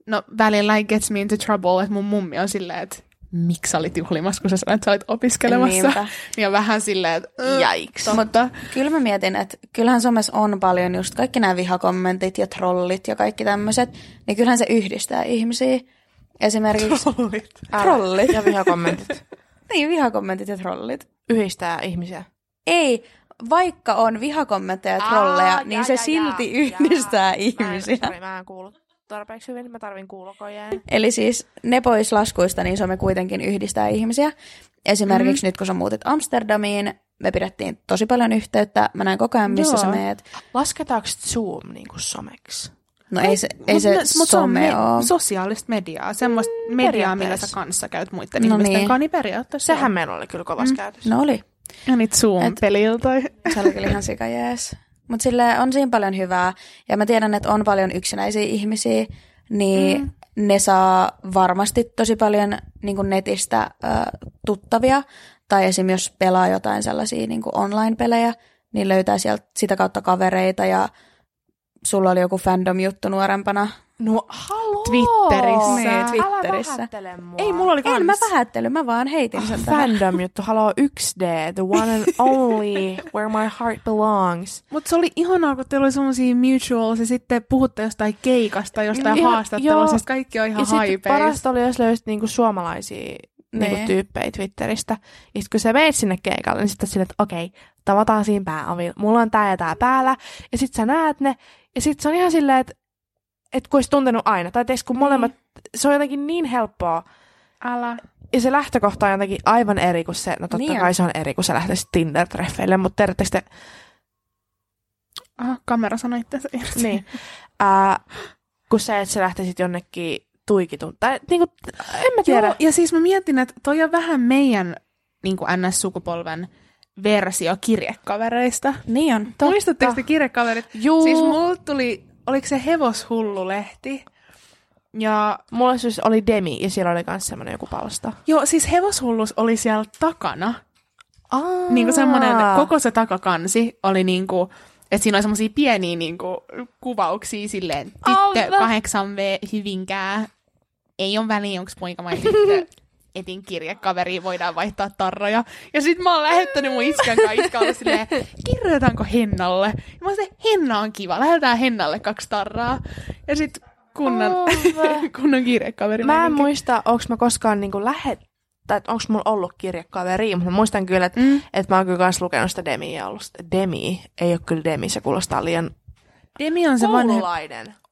Speaker 3: no välillä like gets me into trouble, että mun mummi on silleen, että miksi sä olit juhlimassa, kun sä sanoit, että sä olit opiskelemassa.
Speaker 1: Niinpä.
Speaker 3: Ja vähän silleen, että "Ugh,
Speaker 2: Jaiks.
Speaker 3: totta.
Speaker 1: Kyllä mä mietin, että kyllähän somessa on paljon just kaikki nämä vihakommentit ja trollit ja kaikki tämmöiset, niin kyllähän se yhdistää ihmisiä. Esimerkiksi
Speaker 2: Älä.
Speaker 1: trollit.
Speaker 2: Ja vihakommentit.
Speaker 1: niin, vihakommentit ja trollit.
Speaker 2: Yhdistää ihmisiä.
Speaker 1: Ei, vaikka on vihakommentteja ja trolleja,
Speaker 2: Aa,
Speaker 1: niin
Speaker 2: jaa,
Speaker 1: se
Speaker 2: jaa,
Speaker 1: silti
Speaker 2: jaa,
Speaker 1: yhdistää
Speaker 2: jaa.
Speaker 1: ihmisiä.
Speaker 2: Mä en, mä en kuulu tarpeeksi hyvin, mä tarvin kuulokojeen.
Speaker 1: Eli siis ne pois laskuista, niin some kuitenkin yhdistää ihmisiä. Esimerkiksi mm. nyt kun sä muutit Amsterdamiin, me pidettiin tosi paljon yhteyttä. Mä näin koko ajan, missä
Speaker 3: Joo.
Speaker 1: sä meet.
Speaker 2: Lasketaanko Zoom niin kuin someksi?
Speaker 1: No ei se, ei
Speaker 3: Mut
Speaker 1: se
Speaker 3: mut se on
Speaker 1: some
Speaker 3: me- sosiaalista mediaa, semmoista mediaa, millä sä kanssa käyt muiden
Speaker 1: No
Speaker 3: no ihmisten
Speaker 1: niin.
Speaker 3: kanssa, niin periaatteessa
Speaker 2: Sehän meillä oli kyllä kovassa mm. käytössä.
Speaker 1: No oli.
Speaker 3: Ja niitä Zoom-peliltä.
Speaker 1: Se oli kyllä ihan sika jees. Mutta sille on siinä paljon hyvää. Ja mä tiedän, että on paljon yksinäisiä ihmisiä, niin mm. ne saa varmasti tosi paljon niin netistä ö, tuttavia Tai esim. jos pelaa jotain sellaisia niin kuin online-pelejä, niin löytää sieltä sitä kautta kavereita ja sulla oli joku fandom-juttu nuorempana.
Speaker 2: No, haloo!
Speaker 3: Twitterissä.
Speaker 1: Niin, Twitterissä.
Speaker 2: Älä vähättele mua.
Speaker 3: Ei, mulla oli kans.
Speaker 1: En mä vähättely, mä vaan heitin sen tähän.
Speaker 2: Fandom juttu, haloo 1D, the one and only, where my heart belongs.
Speaker 3: Mutta se oli ihanaa, kun teillä oli semmosia mutuals ja sitten puhutte jostain keikasta, jostain
Speaker 2: Ihan-
Speaker 3: haastattelusta, ja kaikki on ihan
Speaker 2: Ja parasta oli, jos löysit niinku suomalaisia niinku
Speaker 1: Nee.
Speaker 2: tyyppejä Twitteristä. Ja sitten kun sä meet sinne keikalle, niin sitten sille, että okei, tavataan siinä pääovilla. Mulla on tää ja tää päällä. Ja sitten sä näet ne. Ja sitten se on ihan silleen, että et kun olisi tuntenut aina. Tai teis kun molemmat, se on jotenkin niin helppoa.
Speaker 3: Älä.
Speaker 2: Ja se lähtökohta on jotenkin aivan eri kuin se, no totta
Speaker 1: Niin
Speaker 2: kai se on eri, kun sä lähtisit Tinder-treffeille, mutta tiedättekö te,
Speaker 3: Ah, kamera sanoi itsensä irti.
Speaker 2: niin, ää, kun se, että sä lähtisit jonnekin tuikitun, tai niinku, en mä tiedä.
Speaker 3: Joo, ja siis mä mietin, että toi on vähän meidän niin kuin NS-sukupolven versio kirjekavereista.
Speaker 1: Niin on.
Speaker 3: Totta. Muistatteko te kirjekaverit?
Speaker 2: Juu.
Speaker 3: Siis mulla tuli, oliko se Hevoshullu-lehti? Ja
Speaker 2: Mulla siis oli Demi, ja siellä oli myös semmoinen joku palsta.
Speaker 3: joo, siis Hevoshullus oli siellä takana.
Speaker 2: Aa.
Speaker 3: Niin kuin semmoinen, koko se takakansi oli niin kuin, että siinä oli semmoisia pieniä niin kuin, kuvauksia silleen, tyttö
Speaker 2: Aivan.
Speaker 3: 8V Hyvinkää, ei ole väliä, onko poika vai tyttö, etin kirjekaveri, voidaan vaihtaa tarroja. Ja sit mä oon lähettänyt mun iskän iskalle silleen, kirjoitanko Hennalle? Ja mä oon silleen, Henna on kiva, lähetään Hennalle kaksi tarraa. Ja sit kunnon,
Speaker 2: Aivan.
Speaker 3: kunnon kirjekaveri.
Speaker 2: Mä en muista, onko mä koskaan niinku lähet, tai onko mulla ollut kirjekaveri, mutta muistan kyllä, että
Speaker 3: Mm.
Speaker 2: et mä oon kyllä kans lukenut sitä Demiä ollut. Demi ei ole kyllä Demi, se kuulostaa liian
Speaker 3: Demi on se vanha.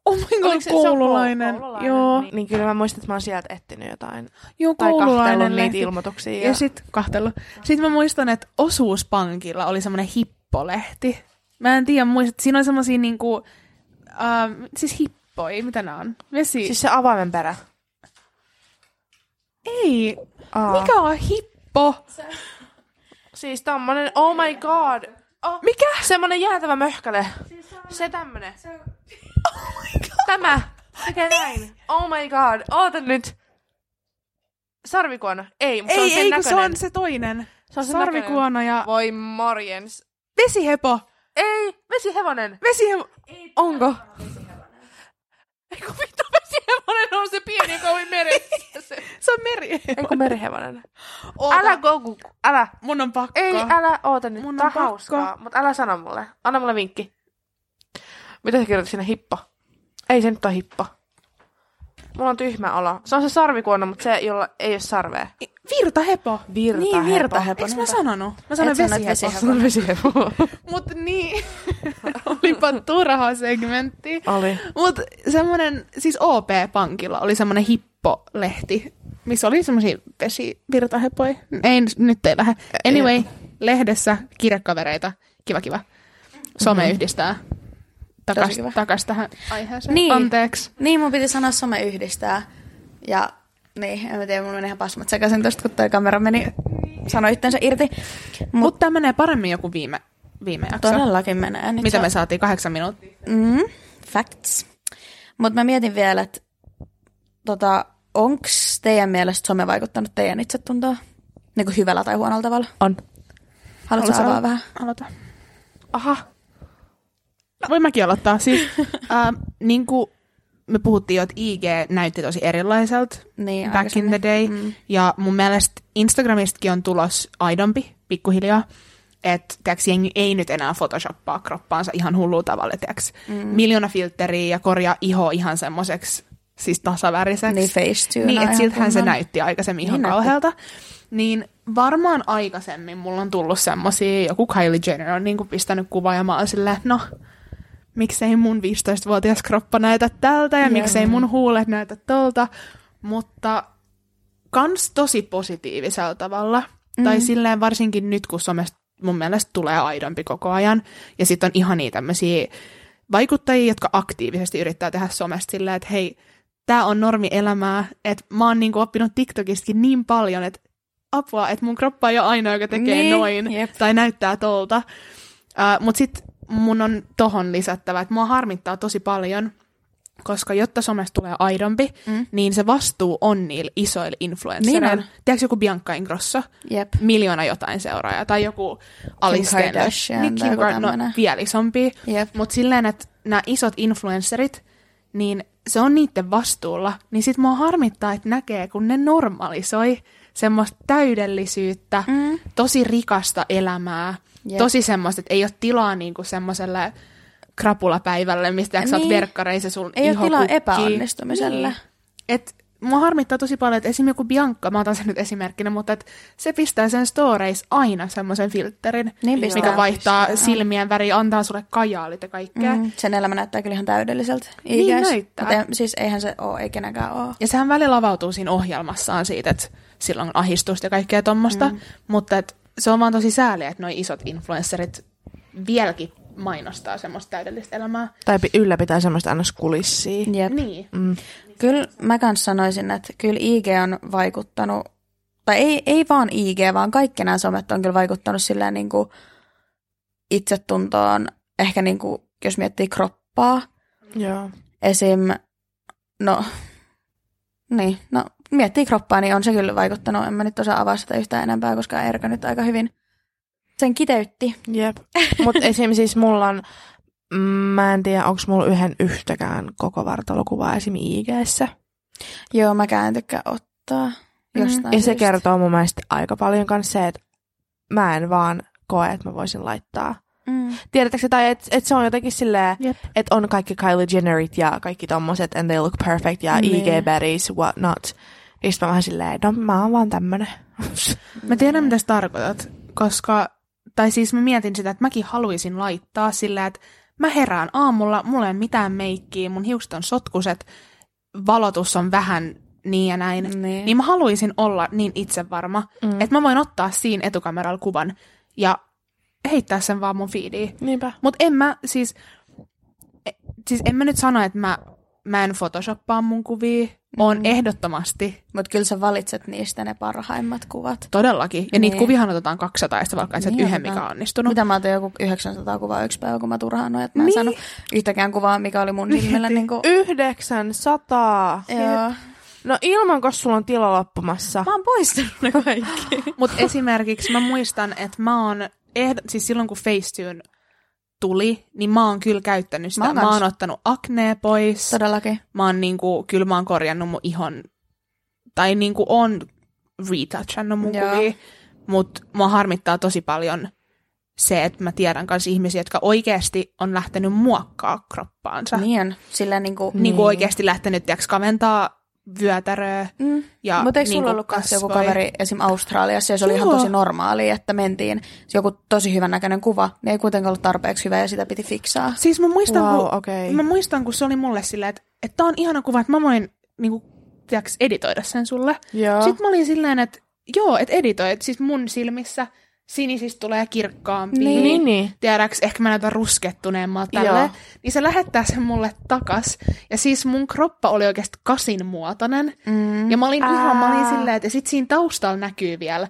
Speaker 2: Koululainen.
Speaker 3: Oh my god,
Speaker 2: Oliko se- se on
Speaker 3: koululainen.
Speaker 2: koululainen.
Speaker 3: Joo,
Speaker 2: Niin, niin kyllä mä muistan, että mä oon sieltä etsinyt jotain.
Speaker 3: joo
Speaker 2: Tai
Speaker 3: koululainen
Speaker 2: kahtellut niitä
Speaker 3: lehti.
Speaker 2: ilmoituksia.
Speaker 3: Ja, ja sitten kahtelu. Sitten mä muistan, että osuuspankilla oli semmoinen hippolehti. Mä en tiedä, muistat, siinä oli semmoisia niinku, ähm, siis hippoi, mitä nämä on? Vesi.
Speaker 2: Siis se avaimen perä.
Speaker 3: ei,
Speaker 2: Aa.
Speaker 3: mikä on hippo?
Speaker 2: Siis tommonen, oh my god. Oh,
Speaker 3: Mikä?
Speaker 2: semmonen jäätävä möhkäle. Se tämmönen. Tämä. Tekee näin. Oh my god. Oota nyt. Sarvikuona. Ei, mutta se on
Speaker 3: Ei,
Speaker 2: sen
Speaker 3: ei, kun se
Speaker 2: näköinen.
Speaker 3: on se toinen.
Speaker 2: Se on sen
Speaker 3: Sarvikuona ja
Speaker 2: Voi morjens.
Speaker 3: vesihepo.
Speaker 2: Ei, vesihevonen.
Speaker 3: Vesihepo. Onko?
Speaker 2: Ei kun vittu vesihevonen on se pieni kovin meressä. Se.
Speaker 3: Se on meri.
Speaker 2: Ei kun merihevonen.
Speaker 3: Oota.
Speaker 2: Älä gogu. Älä.
Speaker 3: Mun on pakko.
Speaker 2: Ei, älä. Oota nyt.
Speaker 3: Mun
Speaker 2: Tää
Speaker 3: on
Speaker 2: on hauskaa. Mutta älä sano mulle. Anna mulle vinkki. Mitä sä kirjoitat sinne hippo? Ei se nyt ole hippo. Mulla on tyhmä olo. Se on se sarvikuona, mutta se, jolla ei ole sarvea.
Speaker 3: Virtahepo.
Speaker 2: Virtahepo.
Speaker 1: Niin, virtahepo.
Speaker 3: Eikö mä sanonut? Mä sanoin vesihepo.
Speaker 1: vesihepo.
Speaker 2: vesihepo.
Speaker 3: Mut niin, olipa turha segmentti.
Speaker 2: Oli.
Speaker 3: Mut semmonen, siis OP-pankilla oli semmonen hippo-lehti, missä oli semmosia vesivirtahepoja. Ei, nyt ei lähde. Anyway, lehdessä kirjakavereita. Kiva, kiva. Some mm-hmm. yhdistää. Takas, takas tähän aiheeseen.
Speaker 1: Niin.
Speaker 3: Anteeksi.
Speaker 1: Niin, mun piti sanoa some yhdistää. Ja niin, en mä tiedä, mulla meni ihan pasmat sekaisin tosta, kun toi kamera meni, sanoi itsensä irti. Mut
Speaker 3: Mutta tämä menee paremmin joku viime, viime jakso.
Speaker 1: todellakin menee. Nyt
Speaker 3: Mitä
Speaker 1: se-
Speaker 3: me saatiin? Kahdeksan minuuttia.
Speaker 1: Mm, facts. Mutta mä mietin vielä, että tota, onks teidän mielestä some vaikuttanut teidän itsetuntoon? Niin kuin hyvällä tai huonolla tavalla?
Speaker 2: On.
Speaker 1: Haluatko avaa vähän?
Speaker 3: Aloita.
Speaker 2: Aha.
Speaker 3: No, voin mäkin aloittaa. Siis, äh, niin kuin me puhuttiin jo, että IG näytti tosi erilaiselta
Speaker 1: Niin,
Speaker 3: back in the day.
Speaker 1: Mm.
Speaker 3: Ja mun mielestä Instagramistakin on tulos aidompi pikkuhiljaa. Että jengi ei nyt enää photoshoppaa kroppaansa ihan hullu tavalla. Tiiäks, mm. Miljoona filtteriä ja korjaa iho ihan semmoiseksi siis tasaväriseksi.
Speaker 1: Niin Facetune
Speaker 3: Niin, että siltähän se näytti aikaisemmin ihan
Speaker 1: Niin näytti.
Speaker 3: kauhealta. Niin varmaan aikaisemmin mulla on tullut semmosia, joku Kylie Jenner on niinku pistänyt kuvaa ja mä oon silleen, no, miksei mun 15-vuotias kroppa näytä tältä ja miksei mun huulet näytä tolta. Mutta kans tosi positiivisella tavalla. Mm. Tai silleen varsinkin nyt, kun somesta mun mielestä tulee aidompi koko ajan. Ja sitten on ihania tämmöisiä vaikuttajia, jotka aktiivisesti yrittää tehdä somesta silleen, että hei, tämä on normi elämää, että mä oon niinku oppinut TikTokistakin niin paljon, että apua, että mun kroppa ei ole ainoa, joka tekee
Speaker 1: Niin,
Speaker 3: noin
Speaker 1: jep.
Speaker 3: tai näyttää tolta. Uh, Mutta sitten mun on tohon lisättävä, että mua harmittaa tosi paljon, koska jotta somesta tulee aidompi,
Speaker 1: Mm.
Speaker 3: niin se vastuu on niillä isoilla influenssereilla.
Speaker 1: Niin on.
Speaker 3: Tiedätkö joku Bianca Ingrosso?
Speaker 1: Jep.
Speaker 3: Miljoona jotain seuraajaa. Tai joku Alice Taylor.
Speaker 1: Kardashian
Speaker 3: Niin, Kim Kardashian, no, vielä isompi. Mutta silleen, että nämä isot influencerit, niin se on niiden vastuulla. Niin sit mua harmittaa, että näkee, kun ne normalisoi semmoista täydellisyyttä,
Speaker 1: Mm.
Speaker 3: tosi rikasta elämää,
Speaker 1: Jep.
Speaker 3: tosi semmoista, että ei ole tilaa niinku semmoiselle krapulapäivälle, mistä niin. sä oot
Speaker 1: Niin.
Speaker 3: verkkareissa sun
Speaker 1: Ei ole tilaa
Speaker 3: kukkii.
Speaker 1: epäonnistumiselle.
Speaker 3: Niin. Et mua harmittaa tosi paljon, että esimerkiksi joku Bianca, mä otan sen nyt esimerkkinä, mutta et se pistää sen storeis aina semmoisen filterin,
Speaker 1: Niin pistää.
Speaker 3: mikä vaihtaa
Speaker 2: pistää.
Speaker 3: silmien väriä, antaa sulle kajaalit ja kaikkea.
Speaker 1: Mm. Sen elämä näyttää kyllä ihan täydelliseltä.
Speaker 3: Niin
Speaker 1: IGs.
Speaker 3: näyttää.
Speaker 1: Mut ei- siis eihän se ole, ei kenenkään ole.
Speaker 3: Ja sehän välillä avautuu siinä ohjelmassaan siitä, että silloin on ahistusta ja kaikkea tommosta, mm. mutta et se on vaan tosi sääliä, että noi isot influencerit vieläkin mainostaa semmoista täydellistä elämää.
Speaker 2: Tai pi- ylläpitää semmoista annos kulissia.
Speaker 1: Jep.
Speaker 3: Niin.
Speaker 2: Mm.
Speaker 1: Kyllä mä kans sanoisin, että kyllä IG on vaikuttanut, tai ei, ei vaan IG, vaan kaikki nämä somet on kyllä vaikuttanut silleen niin kuin itsetuntoon, ehkä niin kuin, jos miettii kroppaa,
Speaker 2: Joo.
Speaker 1: esim. No, niin, no miettii kroppaa, niin on se kyllä vaikuttanut. En mä nyt osaa avaa sitä yhtään enempää, koska Erka nyt aika hyvin sen kiteytti.
Speaker 2: Jep. Mutta esim. siis mulla on, mm, mä en tiedä, onko mulla yhden yhtäkään koko vartalokuvaa esim. IGssä.
Speaker 1: Joo, mäkään en tykkää ottaa jostain
Speaker 2: Ja se kertoo mun mielestä aika paljon kanssa se, että mä en vaan koe, että mä voisin laittaa.
Speaker 1: Mm.
Speaker 2: Tiedättekö, tai että et se on jotenkin silleen,
Speaker 3: Jep.
Speaker 2: että on kaikki Kylie Jennerit ja kaikki tommoset, and they look perfect, ja
Speaker 1: Niin.
Speaker 2: IG berries, what not. Niin sit mä vähän silleen, no mä oon vaan tämmönen.
Speaker 3: Mä tiedän, mitä sä tarkoitat, koska, tai siis mä mietin sitä, että mäkin haluaisin laittaa sillä, että mä herään aamulla, mulla ei ole mitään meikkiä, mun hiukset on sotkuset, valotus on vähän niin ja näin.
Speaker 1: Niin.
Speaker 3: Niin mä haluaisin olla niin itsevarma,
Speaker 2: Mm.
Speaker 3: että mä voin ottaa siinä etukameralla kuvan ja heittää sen vaan mun feediin.
Speaker 2: Niinpä.
Speaker 3: Mutta en mä siis, e, siis en mä nyt sano, että mä, mä en photoshoppaa mun kuvia. On
Speaker 1: Mm.
Speaker 3: ehdottomasti,
Speaker 1: Mutta kyllä sä valitset niistä ne parhaimmat kuvat.
Speaker 3: todellakin. Ja niitä
Speaker 1: Niin.
Speaker 3: kuvihan otetaan 200, ja vaikka niin, yhden, mikä on onnistunut.
Speaker 1: Mitä mä otin joku 900 kuvaa yksi päivä, kun mä turhaannuin, että mä en
Speaker 3: Niin.
Speaker 1: saanut yhtäkään kuvaa, mikä oli mun silmillä. Niin kuin,
Speaker 2: 900.
Speaker 1: joo.
Speaker 2: No ilman, kun sulla on tila loppumassa.
Speaker 1: Mä oon poistanut ne kaikki.
Speaker 3: Mutta esimerkiksi mä muistan, että mä oon, ehd- siis silloin kun Facetune tuli, niin mä oon kyllä käyttänyt sitä.
Speaker 1: Mä
Speaker 3: Mä
Speaker 1: oon
Speaker 3: oon,
Speaker 1: kans.
Speaker 3: ottanut aknea pois.
Speaker 1: Todellakin.
Speaker 3: Mä oon niinku, kyllä mä oon korjannut mun ihon, tai niinku on retouchannut mun
Speaker 1: Joo.
Speaker 3: kuvia, mutta mua harmittaa tosi paljon se, että mä tiedän myös ihmisiä, jotka oikeasti on lähtenyt muokkaa kroppaansa. Niin.
Speaker 1: Sillä niin kuin,
Speaker 3: niin kuin oikeasti lähtenyt tiiäks, kaventaa vyötäröä.
Speaker 1: Mm.
Speaker 3: Ja
Speaker 1: Mutta eikö sulla
Speaker 3: niinku
Speaker 1: ollut kanssa joku kaveri esim. Australiassa ja se oli ihan
Speaker 3: Joo.
Speaker 1: tosi normaali, että mentiin joku tosi hyvän näköinen kuva, niin ei kuitenkaan ollut tarpeeksi hyvä ja sitä piti fiksaa.
Speaker 3: Siis mä muistan,
Speaker 2: Wow,
Speaker 3: kun,
Speaker 2: okei.
Speaker 3: mä muistan, kun se oli mulle silleen, että, että tää on ihana kuva, että mä voin niinku, tiiäks, editoida sen sulle.
Speaker 2: Joo.
Speaker 3: Sitten mä olin silleen, että joo, että editoi, että siis mun silmissä sinisistä tulee kirkkaampia.
Speaker 1: Niin.
Speaker 2: Niin, niin.
Speaker 3: Tiedäks, ehkä mä näytän ruskettuneemmalta
Speaker 2: Joo.
Speaker 3: tälle. Niin se lähettää sen mulle takas. Ja siis mun kroppa oli oikeasti kasin muotoinen.
Speaker 1: Mm.
Speaker 3: Ja mä olin
Speaker 2: Ää.
Speaker 3: ihan, mä olin silleen, että sit siinä taustalla näkyy vielä,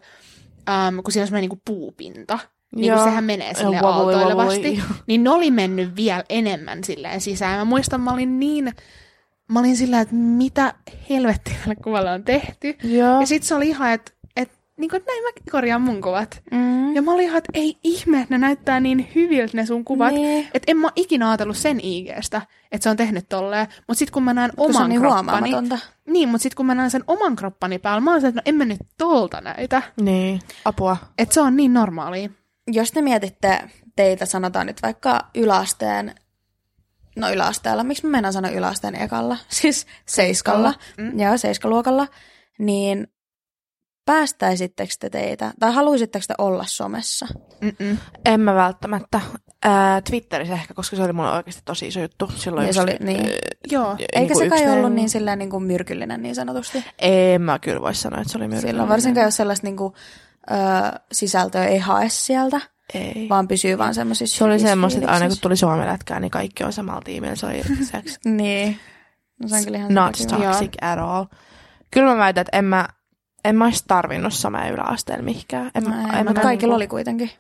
Speaker 3: um, kun siinä on semmoinen niinku puupinta. Niin
Speaker 2: Joo.
Speaker 3: kuin sehän menee sille
Speaker 2: Joo,
Speaker 3: aaltoilevasti. Niin ne oli mennyt vielä enemmän silleen sisään. Mä muistan, mä olin niin... Mä olin sillä, että mitä helvettiä tälle kuvalle on tehty.
Speaker 2: Joo.
Speaker 3: Ja sit se oli ihan, että, niin kuin, että näin mä korjaan mun kuvat.
Speaker 1: Mm.
Speaker 3: Ja mä olin ihan, että ei ihme, että ne näyttää niin hyviltä ne sun kuvat.
Speaker 1: Niin.
Speaker 3: Että en mä ikinä ajatellut sen IGstä, että se on tehnyt tolleen. Mutta sit kun mä näen
Speaker 1: se
Speaker 3: oman
Speaker 1: on niin
Speaker 3: kroppani... Niin, mutta sit kun mä näen sen oman kroppani päällä, mä oon se, että no en mä nyt tolta näytä.
Speaker 2: Niin, apua.
Speaker 3: Että se on niin normaalia.
Speaker 1: Jos te mietitte teitä, sanotaan nyt vaikka yläasteen, no yläasteella, miksi mä meinaan sanoa yläasteen ekalla, siis seiskalla,
Speaker 3: Mm.
Speaker 1: joo, seiskaluokalla, niin päästäisittekö te teitä, tai haluaisitteko te olla somessa?
Speaker 3: Mm-mm.
Speaker 2: En mä välttämättä. Ää, Twitterissä ehkä, koska se oli mulle oikeasti tosi iso juttu. Silloin
Speaker 1: Ja se oli- niin.
Speaker 2: ää,
Speaker 3: Joo.
Speaker 1: Eikä
Speaker 2: niinku
Speaker 1: se kai ollut niin, silleen, niin kuin myrkyllinen niin sanotusti?
Speaker 2: En mä kyllä voi sanoa, että se oli myrkyllinen.
Speaker 1: Silloin varsinkaan, jos sellaista niin kuin, ö, sisältöä ei hae sieltä,
Speaker 2: Ei.
Speaker 1: vaan pysyy vaan semmoisissa
Speaker 2: Se oli semmoista, että aina kun tuli Suomen lätkää, niin kaikki on samalla tiimillä. Se oli sex.
Speaker 1: Niin. No, se on kyllä ihan
Speaker 2: Not toxic at all. Kyllä mä väitän, että en mä, en mä olisi tarvinnut somea yläasteella mihinkään. En,
Speaker 1: No,
Speaker 2: mä-
Speaker 1: ei,
Speaker 2: en
Speaker 1: mutta kaikilla
Speaker 2: niinku-
Speaker 1: oli kuitenkin.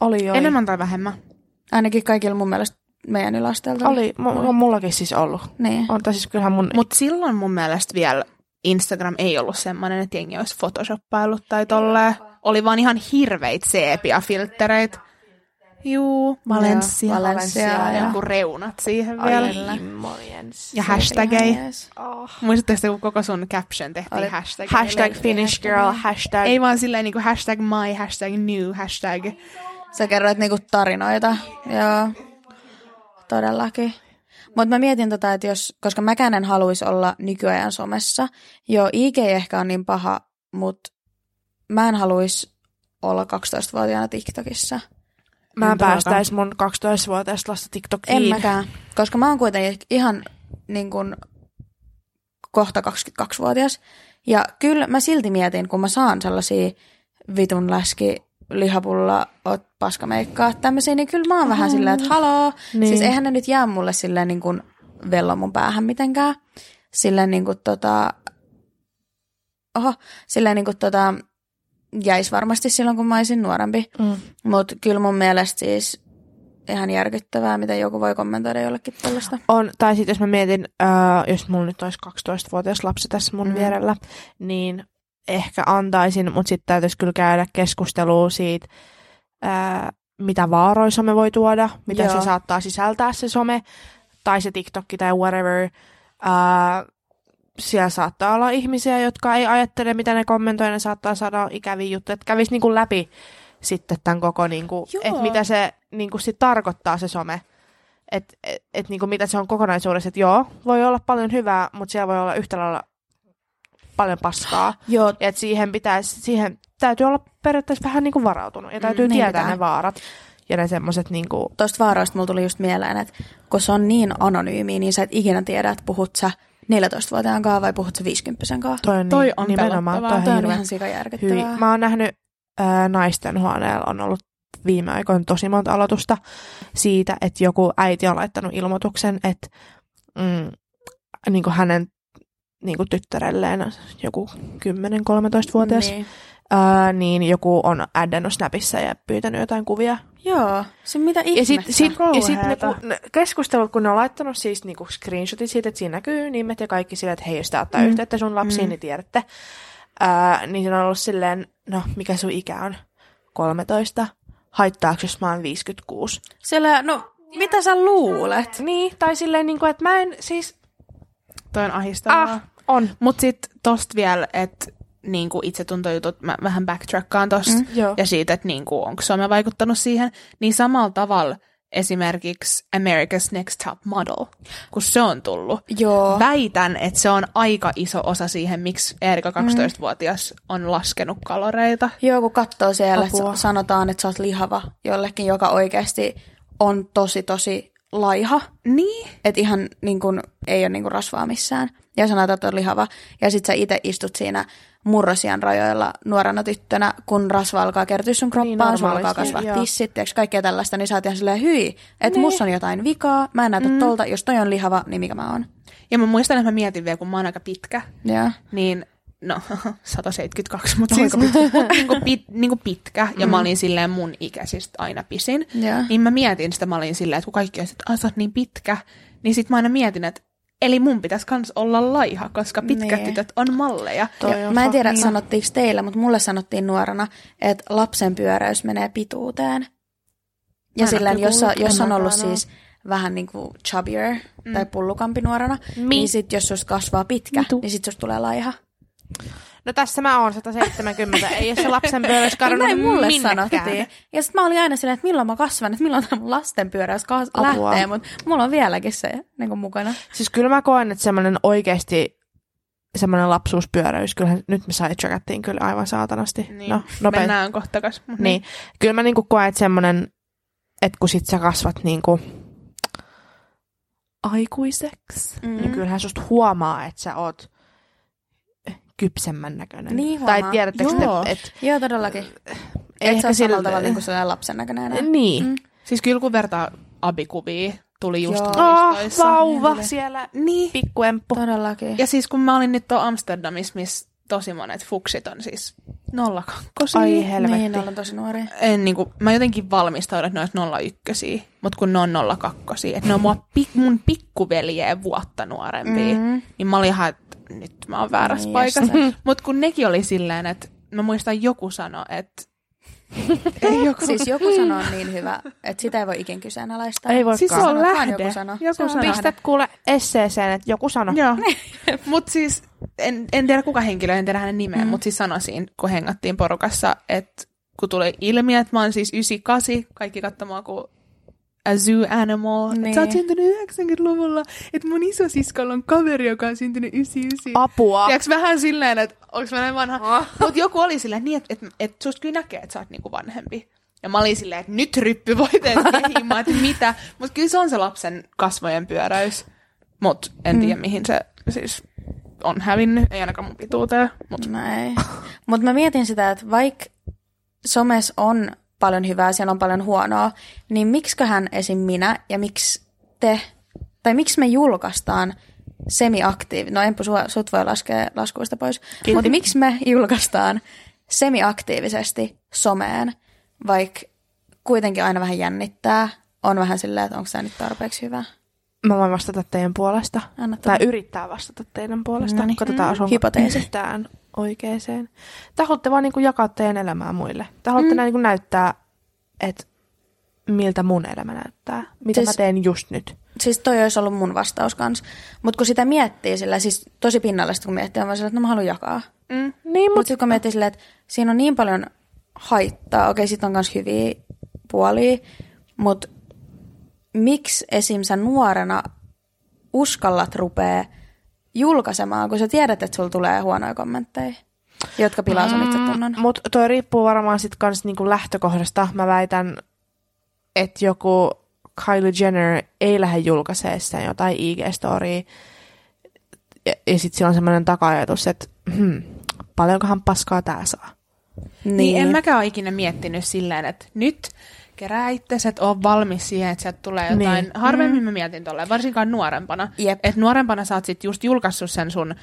Speaker 2: Oli jo.
Speaker 3: Enemmän tai vähemmän.
Speaker 1: Ainakin kaikilla mun mielestä meidän yläasteelta.
Speaker 2: Oli, m- on mullakin siis ollut.
Speaker 1: Niin.
Speaker 2: On, siis kyllähän mun...
Speaker 3: Mutta silloin mun mielestä vielä Instagram ei ollut semmoinen, että jengi olisi photoshoppailut tai tolleen. Oli vaan ihan hirveitä sepia-filttereitä. Juu, Valencia.
Speaker 1: Joo,
Speaker 3: Valencia ja
Speaker 1: joo.
Speaker 3: joku reunat siihen
Speaker 2: Ai,
Speaker 3: vielä. Ja hashtageja.
Speaker 2: Oh.
Speaker 3: Muistatteko, te, kun koko sun caption tehtiin
Speaker 1: Oli
Speaker 3: hashtag?
Speaker 2: Hashtag Finnish girl, hashtag...
Speaker 3: Ei vaan silleen niinku hashtag my, hashtag new, hashtag.
Speaker 1: Sä kerroit niinku tarinoita. Joo, todellakin. Mutta mä mietin tota, että jos, koska mäkään en haluaisi olla nykyajan somessa. Joo, IG ehkä on niin paha, mutta mä en haluaisi olla 12-vuotiaana TikTokissa.
Speaker 2: Mä en päästäis mun 12-vuotiaista lasta TikTokiin.
Speaker 1: En mäkään, koska mä oon kuitenkin ihan niin kuin kohta 22-vuotias. Ja kyllä mä silti mietin, kun mä saan sellaisia vitun läski lihapulla, oot paskameikkaa, tämmöisiä, niin kyllä mä oon vähän silleen, että haloo.
Speaker 2: Niin.
Speaker 1: Niin. Siis eihän ne nyt jää mulle silleen niin kuin vello mun päähän mitenkään. Silleen niin kuin tota, oho, silleen niin kuin tota, jäisi varmasti silloin, kun mä olisin nuorempi.
Speaker 2: Mm.
Speaker 1: Mutta kyllä mun mielestä siis ihan järkyttävää, miten joku voi kommentoida jollekin tällaista.
Speaker 2: On, tai sitten jos mä mietin, äh, jos mulla nyt olisi 12-vuotias lapsi tässä mun
Speaker 1: Mm.
Speaker 2: vierellä, niin ehkä antaisin, mutta sitten täytyisi kyllä käydä keskustelua siitä, äh, mitä vaaroja some voi tuoda, mitä
Speaker 1: Joo.
Speaker 2: se saattaa sisältää se some, tai se TikTokki tai whatever. Äh, siellä saattaa olla ihmisiä, jotka ei ajattele, mitä ne kommentoi, ne saattaa saada ikäviä juttuja, että kävisi niinku läpi sitten tämän koko, niinku,
Speaker 3: Joo.
Speaker 2: että mitä se niinku sit tarkoittaa se some. Että et, et, niinku, mitä se on kokonaisuudessa, että joo, voi olla paljon hyvää, mutta siellä voi olla yhtä lailla paljon paskaa.
Speaker 1: Joo,
Speaker 2: Ja että siihen, pitäisi, siihen täytyy olla periaatteessa vähän niinku varautunut ja täytyy
Speaker 1: Mm, niin
Speaker 2: tietää
Speaker 1: pitää.
Speaker 2: ne vaarat ja ne semmoiset niinku,
Speaker 1: tuosta vaaroista mulla tuli just mieleen, että kun se on niin anonyymi, niin sä et ikinä tiedä, että puhut sä 14-vuotiaan kanssa vai puhut sä 50 kanssa.
Speaker 2: toi on,
Speaker 3: Toi
Speaker 2: niin,
Speaker 3: on
Speaker 2: nimenomaan, toi
Speaker 1: Toi
Speaker 2: on
Speaker 1: on
Speaker 2: hirveä
Speaker 1: ihan sikajärkyttävää.
Speaker 2: hyi. Mä oon nähnyt ää, naisten huoneella on ollut viime aikoina tosi monta aloitusta siitä, että joku äiti on laittanut ilmoituksen, että mm, niin kuin hänen niin kuin tyttärelleen joku 10-13-vuotias, niin.
Speaker 1: Niin.
Speaker 2: Ää, niin joku on addannut Snapissa ja pyytänyt jotain kuvia.
Speaker 1: Joo, se mitä ihmettä.
Speaker 2: Ja sitten sit, ja sit ne, kun, ne keskustelut, kun ne on laittanut siis niinku screenshotit siitä, että siinä näkyy nimet ja kaikki sille, että hei, jos te ottaa
Speaker 1: Mm.
Speaker 2: yhteyttä sun lapsiin,
Speaker 1: Mm.
Speaker 2: niin tiedätte. Ää, niin se on ollut silleen, no mikä sun ikä on? 13. Haittaako, jos mä oon 56?
Speaker 1: Siellä, no, mitä sä luulet?
Speaker 2: Niin, tai silleen, niin kuin, että mä en siis...
Speaker 3: Toi on ahistavaa.
Speaker 2: Ah, on.
Speaker 3: Mut sit tosta vielä, että niinku itsetuntojutut, mä vähän backtrackkaan tosta.
Speaker 1: Mm.
Speaker 2: Joo.
Speaker 3: Ja siitä, että niinku, onko some vaikuttanut siihen. Niin samalla tavalla esimerkiksi America's Next Top Model, kun se on tullut.
Speaker 1: Joo.
Speaker 3: Väitän, että se on aika iso osa siihen, miksi Erika 12-vuotias on laskenut kaloreita.
Speaker 1: Joo, kun katsoo siellä, että
Speaker 2: Apua.
Speaker 1: sanotaan, että sä oot lihava jollekin, joka oikeasti on tosi, tosi laiha.
Speaker 3: Niin.
Speaker 1: Että ihan niin kun, ei ole niin kun rasvaa missään. Ja sanotaan, että on lihava. Ja sit sä itse istut siinä murrosian rajoilla nuorena tyttönä, kun rasva alkaa kertyä sun kroppaan, niin, sulla alkaa kasvaa
Speaker 2: joo.
Speaker 1: tissit, tiiäks, kaikkea tällaista, niin sä oot ihan silleen, hyi, että mussa on jotain vikaa, mä en näytä mm. tolta, jos toi on lihava, niin mikä mä oon.
Speaker 3: Ja mä muistan, että mä mietin vielä, kun mä oon aika pitkä,
Speaker 1: Joo.
Speaker 3: niin no 172, mutta siis mut niinku, pit, niinku pitkä, ja mä olin silleen mun ikäisistä aina pisin.
Speaker 1: Joo.
Speaker 3: Niin mä mietin sitä, mä olin silleen, että kun kaikki on, että sä oot niin pitkä, niin sit mä aina mietin, että eli mun pitäisi kans olla laiha, koska pitkät
Speaker 1: Niin.
Speaker 3: tytöt on malleja.
Speaker 2: Toi
Speaker 1: Ja
Speaker 2: on
Speaker 1: mä en tiedä,
Speaker 2: fucking-
Speaker 1: sanottiinko teillä, mutta mulle sanottiin nuorena, että lapsen pyöräys menee pituuteen. Ja
Speaker 3: oo
Speaker 1: jos, jos on ollut siis vähän niin kuin chubbier mm. tai pullukampi nuorena,
Speaker 2: Mi-
Speaker 1: niin sit jos susta kasvaa pitkä,
Speaker 3: Mitu.
Speaker 1: niin sit susta tulee laiha.
Speaker 2: No tässä mä oon 170, ei ole se lapsen pyöräys
Speaker 1: No
Speaker 2: kadonnut
Speaker 1: näin mulle
Speaker 2: minnekään.
Speaker 1: sanottiin. Ja sit mä olin aina silleen, että milloin mä kasvan, että milloin tämä lasten pyöräys kas-
Speaker 2: Apua.
Speaker 1: lähtee, mutta mulla on vieläkin se niin kuin mukana.
Speaker 2: Siis kyllä mä koen, että semmoinen oikeasti semmoinen lapsuuspyöräys, kyllähän nyt me sidetrackattiin kyllä aivan saatanasti.
Speaker 3: Niin.
Speaker 2: No, nopea.
Speaker 3: Mennään kohta kas.
Speaker 2: Niin. Kyllä mä niinku koen, että semmoinen, että kun sit sä kasvat niinku aikuiseksi,
Speaker 1: Mm.
Speaker 2: mm. niin kyllähän susta huomaa, että sä oot kypsemmän näköinen.
Speaker 1: Niin
Speaker 2: tai tiedättekö
Speaker 3: Joo.
Speaker 2: te, että
Speaker 1: Joo, todellakin.
Speaker 2: ei
Speaker 1: Et sä ole
Speaker 2: sillä-
Speaker 1: tavalla niin kuin sellainen lapsen näköinen enää.
Speaker 2: Niin.
Speaker 1: Mm.
Speaker 3: Siis kyllä kun vertaa abikuvia, tuli just
Speaker 1: Joo.
Speaker 2: Oh,
Speaker 3: muistoissa.
Speaker 2: vauva
Speaker 1: Niin.
Speaker 2: siellä,
Speaker 3: Niin.
Speaker 2: pikkuemppu.
Speaker 1: Todellakin.
Speaker 3: Ja siis kun mä olin nyt tuolla Amsterdamissa, missä tosi monet fuksit on siis 02.
Speaker 2: Ai helvetti.
Speaker 1: Niin, ne on tosi nuoria.
Speaker 3: en, niin kuin, mä jotenkin valmistaudun, että ne olisi 01, mutta kun ne on 02, että ne on mua, pik, mun pikkuveljeen vuotta nuorempia, mm-hmm. niin mä olin ihan, nyt mä oon väärässä
Speaker 1: Ai
Speaker 3: paikassa. Mutta kun nekin oli silleen, että mä muistan joku sanoi, että ei joku,
Speaker 1: Siis joku sano on niin hyvä, että sitä ei voi ikin kyseenalaistaa.
Speaker 2: Ei voi
Speaker 3: siis se
Speaker 2: Vaan
Speaker 3: on lähde.
Speaker 1: joku sano.
Speaker 3: Joku
Speaker 1: Se
Speaker 3: sano.
Speaker 1: lähde.
Speaker 2: Pistät kuule esseeseen, että joku sano.
Speaker 3: Joo. mutta siis en, en tiedä kuka henkilö, en tiedä hänen nimeä, mm. mutta siis sanoisin, kun hengattiin porukassa, että kun tuli ilmi, että mä oon siis 98, kaikki katsomaan kuin a zoo animal. Niin.
Speaker 1: Niin.
Speaker 3: Sä oot syntynyt 90-luvulla, että mun isosiskolla on kaveri, joka on syntynyt 99.
Speaker 2: Apua.
Speaker 3: Tiedätkö vähän silleen, että onks mä näin vanha? Mutta joku oli silleen niin, että, että, että susta kyllä näkee, että sä oot niinku vanhempi. Ja mä olin silleen, että nyt ryppy voiteet kehimaan, että mitä. Mutta kyllä se on se lapsen kasvojen pyöräys. Mutta en tiedä, mihin se siis on hävinnyt. Ei ainakaan mun pituuteen. Mut.
Speaker 1: Näin. Mutta mä mietin sitä, että vaikka somessa on paljon hyvää, siellä on paljon huonoa, niin miksiköhän esim. minä ja miksi te, tai miksi me julkaistaan semi-aktiiv... No enpä sua, sut voi laskea laskuista pois. Mutta miksi me julkaistaan semi-aktiivisesti someen, vaikka kuitenkin aina vähän jännittää, on vähän silleen, että onko tämä nyt tarpeeksi hyvä.
Speaker 2: Mä voin vastata teidän puolesta.
Speaker 1: Anna
Speaker 2: Tai yrittää vastata teidän puolesta.
Speaker 1: Noniin.
Speaker 2: Katsotaan, osuuko
Speaker 1: Hypoteesi.
Speaker 2: yhtään oikeeseen. Te haluatte vaan niinku jakaa teidän elämää muille. Te haluatte mm. niinku näyttää, että miltä mun elämä näyttää. Mitä
Speaker 1: Siis-
Speaker 2: mä teen just nyt.
Speaker 1: Siis toi olisi ollut mun vastaus kans. Mutta kun sitä miettii sillä, siis tosi pinnallista kun miettii, on vaan sillä, että no mä haluan jakaa.
Speaker 3: Mm.
Speaker 2: Niin,
Speaker 1: Mutta
Speaker 2: mutta
Speaker 1: sitten kun miettii silleen, että siinä on niin paljon haittaa, okei sit on myös hyviä puolia, mutta miksi esim. sä nuorena uskallat rupea julkaisemaan, kun sä tiedät, että sulla tulee huonoja kommentteja, jotka pilaa sun itsetunnon.
Speaker 2: Mutta toi riippuu varmaan sit kans niinku lähtökohdasta. Mä väitän, että joku Kylie Jenner ei lähde julkaisemaan jotain IG-storya. Ja, ja sitten sillä on semmoinen taka-ajatus, että hmm, paljonkohan paskaa tää saa.
Speaker 3: Niin. niin en mäkään ole ikinä miettinyt silleen, että nyt kerää itsesi, että on valmis siihen, että sieltä tulee jotain.
Speaker 2: Niin.
Speaker 3: Harvemmin mm. mä mietin tolleen, varsinkaan nuorempana.
Speaker 1: Jep.
Speaker 3: Että nuorempana sä oot sit just julkaissut sen sun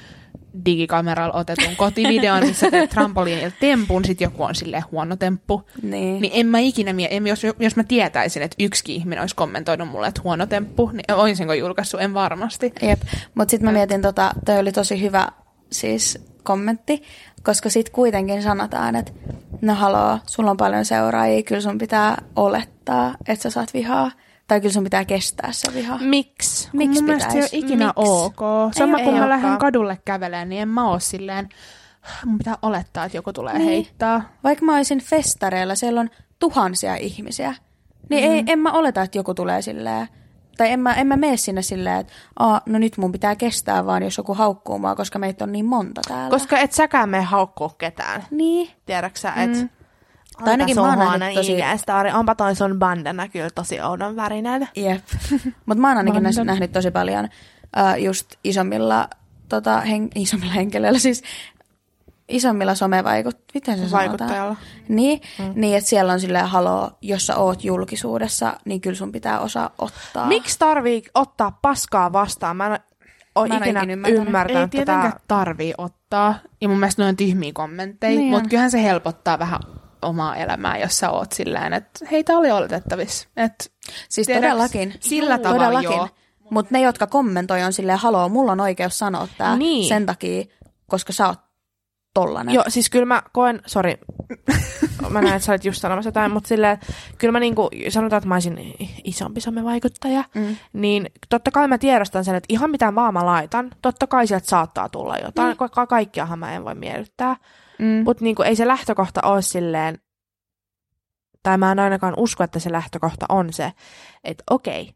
Speaker 3: digikameralla otetun kotivideon, missä teet trampoliinilta tempun, sit joku on silleen huono temppu.
Speaker 1: Niin.
Speaker 3: Niin en mä ikinä, mie- en, jos, jos mä tietäisin, että yksikin ihminen olisi kommentoinut mulle, että huono temppu, niin olisinko julkaissut? En varmasti.
Speaker 1: Jep, mutta sitten mä mietin, tota, toi oli tosi hyvä siis kommentti, koska sitten kuitenkin sanotaan, että no haloo, sulla on paljon seuraajia, kyllä sun pitää olettaa, että sä saat vihaa, tai kyllä sun pitää kestää se viha.
Speaker 2: Miksi?
Speaker 1: Miksi
Speaker 3: Mun mielestä se ei ole
Speaker 1: pitäisi?
Speaker 3: ikinä
Speaker 1: Miksi?
Speaker 3: ok. Sama
Speaker 2: Ei
Speaker 3: kun mä
Speaker 2: olekaan.
Speaker 3: lähden kadulle kävelemään, niin en mä oo silleen, mun pitää olettaa, että joku tulee
Speaker 1: Niin.
Speaker 3: heittää.
Speaker 1: Vaikka mä olisin festareilla, siellä on tuhansia ihmisiä, niin mm. ei, en mä oleta, että joku tulee silleen, tai en mä, en mä mene sinne silleen, että Aa, no nyt mun pitää kestää vaan, jos joku haukkuu mua, koska meitä on niin monta täällä.
Speaker 2: Koska et säkään mene haukkuu ketään.
Speaker 1: Niin.
Speaker 2: Tiedätkö sä, että mm.
Speaker 1: Tai ainakin mä oon nähnyt tosi-
Speaker 2: IG-story. Onpa toi sun bandana kyllä tosi oudon värinen.
Speaker 1: Jep. Mutta mä oon ainakin nähnyt tosi paljon uh, just isommilla, tota, hen, isommilla henkilöillä, siis isommilla somevaikut... Miten se sanotaan?
Speaker 2: Vaikuttajalla.
Speaker 1: Niin, mm. niin että siellä on silleen, haloo, jos sä oot julkisuudessa, niin kyllä sun pitää osaa ottaa.
Speaker 2: Miksi tarvii ottaa paskaa vastaan? Mä en ole
Speaker 1: Mä en
Speaker 2: ikinä
Speaker 1: ikinä ymmärtänyt.
Speaker 2: ymmärtänyt
Speaker 3: Ei tietenkään
Speaker 2: tätä.
Speaker 3: tarvii ottaa. Ja mun mielestä ne on tyhmiä kommentteja,
Speaker 1: Niin
Speaker 3: mutta kyllähän se helpottaa vähän omaa elämää, jos sä oot silleen, että hei, tää oli oletettavissa. Et,
Speaker 1: Siis
Speaker 3: tiedäks,
Speaker 1: todellakin.
Speaker 3: Sillä tavalla
Speaker 1: todellakin.
Speaker 3: joo.
Speaker 1: Mutta ne, jotka kommentoi, on silleen, haloo, mulla on oikeus sanoa tää
Speaker 2: Niin.
Speaker 1: sen takia, koska sä oot tollanen.
Speaker 2: Joo, siis kyllä mä koen, sori, mä näen, että sä olit just sanomassa jotain, mutta silleen, kyllä mä niinku, sanotaan, että mä olisin isompi somevaikuttaja,
Speaker 1: Mm.
Speaker 2: niin totta kai mä tiedostan sen, että ihan mitä vaan mä laitan, totta kai sieltä saattaa tulla jotain, mm. koska kaikkiahan mä en voi miellyttää,
Speaker 3: mm.
Speaker 2: mutta niinku, ei se lähtökohta ole silleen, tai mä en ainakaan usko, että se lähtökohta on se, että okei,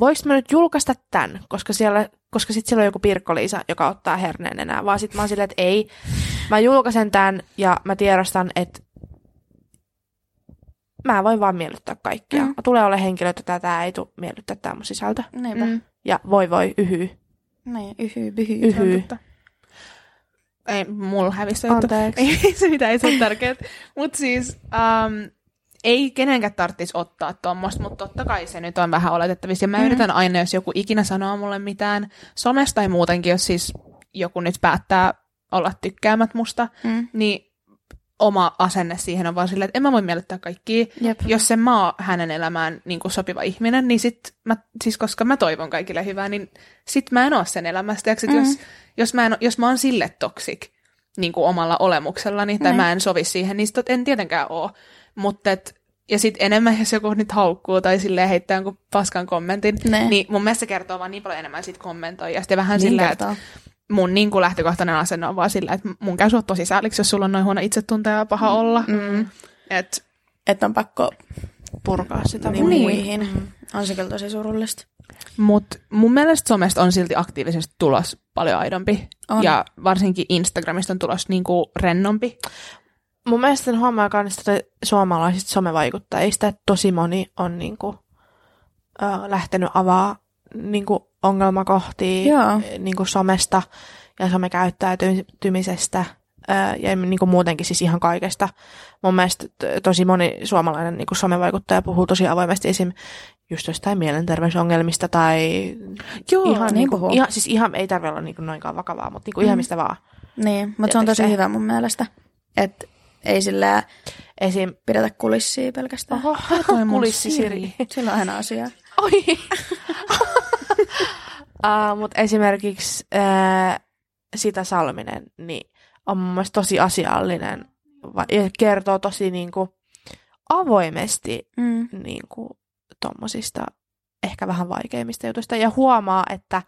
Speaker 2: voiko mä nyt julkaista tämän, koska, siellä, koska sitten siellä on joku Pirkko-Liisa, joka ottaa herneen enää, vaan sitten mä oon silleen, että ei, mä julkaisen tämän ja mä tiedostan, että mä voin vaan miellyttää kaikkia.
Speaker 1: Mm.
Speaker 2: Tulee olla henkilöitä, että tämä ei tule miellyttää tämä mun sisältö.
Speaker 1: Niinpä.
Speaker 3: Mm.
Speaker 2: Ja voi voi, yhy.
Speaker 1: Niin, yhy, byhy.
Speaker 2: Yhy.
Speaker 3: Totta. Ei, mulla hävisi.
Speaker 2: Anteeksi.
Speaker 3: Ei se mitään, ei se ole tärkeää. Mutta siis um, ei kenenkään tarvitsisi ottaa tuommoista, mutta totta kai se nyt on vähän oletettavissa. Ja mä mm. yritän aina, jos joku ikinä sanoo mulle mitään somesta tai muutenkin, jos siis joku nyt päättää olla tykkäämät musta,
Speaker 1: Mm.
Speaker 3: niin oma asenne siihen on vaan silleen, että en mä voi miellyttää kaikkia.
Speaker 1: Jep.
Speaker 3: Jos mä oon hänen elämään niin kuin sopiva ihminen, niin sit mä, siis koska mä toivon kaikille hyvää, niin sit mä en oo sen elämästä. Ja
Speaker 1: Mm.
Speaker 3: jos, jos, mä en, jos mä oon sille toksik niin kuin omalla olemuksellani, tai
Speaker 1: Niin.
Speaker 3: mä en sovi siihen, niin sit en tietenkään oo. Mutta et, ja sitten enemmän, jos joku nyt haukkuu tai silleen heittää jonkun paskan kommentin,
Speaker 1: Ne.
Speaker 3: niin mun mielestä se kertoo vaan niin paljon enemmän siitä kommentoijasta. Ja vähän
Speaker 1: Niin
Speaker 3: silleen, että mun niin kuin lähtökohtainen asenne on vaan silleen, että mun käy sua tosi sääliksi, jos sulla on noin huono itsetunto ja paha olla.
Speaker 1: Mm.
Speaker 3: Et,
Speaker 1: Että on pakko
Speaker 2: Purkaa sitä
Speaker 1: niin.
Speaker 2: muihin.
Speaker 1: muihin. On se kyllä tosi surullista.
Speaker 3: mut mun mielestä somesta on silti aktiivisesti tulos paljon aidompi.
Speaker 1: On.
Speaker 3: Ja varsinkin Instagramista on tulos niin kuin rennompi.
Speaker 2: Mun mielestä sen huomaa myös että suomalaisista somevaikuttajista, että tosi moni on niinku, ö, lähtenyt avaa niinku, ongelmakohtia
Speaker 1: Joo.
Speaker 2: niinku, somesta ja somekäyttäytymisestä ö, ja niinku, muutenkin siis ihan kaikesta. Mun mielestä tosi moni suomalainen niinku, somevaikuttaja puhuu tosi avoimesti esim. just jostain mielenterveysongelmista tai
Speaker 3: Joo,
Speaker 2: ihan,
Speaker 1: niin
Speaker 2: niinku, ihan, siis ihan ei tarvitse olla niinku, noinkaan vakavaa, mutta niinku, ihan
Speaker 1: Mm.
Speaker 2: mistä vaan.
Speaker 1: Niin, mutta se on tosi hyvä mun mielestä. Että ei sillä
Speaker 2: Esim.
Speaker 1: pidetä kulissia pelkästään.
Speaker 2: Oho,
Speaker 3: toi
Speaker 2: kulissi
Speaker 3: Siri.
Speaker 2: Siri.
Speaker 1: Sillä on aina asiaa.
Speaker 2: Oi. uh, Mutta esimerkiksi uh, sitä Salminen niin on mun mielestä tosi asiallinen va- ja kertoo tosi niinku avoimesti
Speaker 1: Mm.
Speaker 2: niinku tommosista ehkä vähän vaikeimmista jutuista ja huomaa, että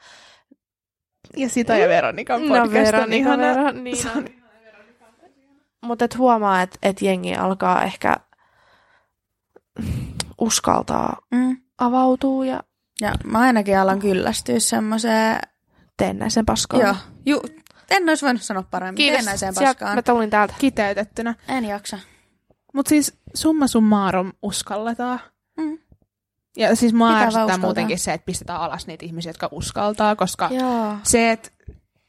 Speaker 3: Ja sitä ja Veronikan
Speaker 2: No,
Speaker 3: podcast on
Speaker 2: Veronika,
Speaker 3: ihana.
Speaker 2: Vero- niin on. Mutta et huomaa, että et jengi alkaa ehkä uskaltaa
Speaker 1: Mm.
Speaker 2: avautua ja
Speaker 1: Ja mä ainakin alan kyllästyä semmoiseen...
Speaker 2: tehdä sen paskaan.
Speaker 1: Joo, ju, en olisi voinut sanoa paremmin. Teennäiseen
Speaker 2: Sieltä
Speaker 1: paskaan.
Speaker 2: Mä tulin täältä.
Speaker 3: kiteytettynä.
Speaker 1: En jaksa.
Speaker 3: Mutta siis summa summarum uskalletaan.
Speaker 1: Mm.
Speaker 3: Ja siis mua ärsyttää
Speaker 1: uskaltaa.
Speaker 3: muutenkin se, että pistetään alas niitä ihmisiä, jotka uskaltaa, koska
Speaker 1: Joo.
Speaker 3: se, että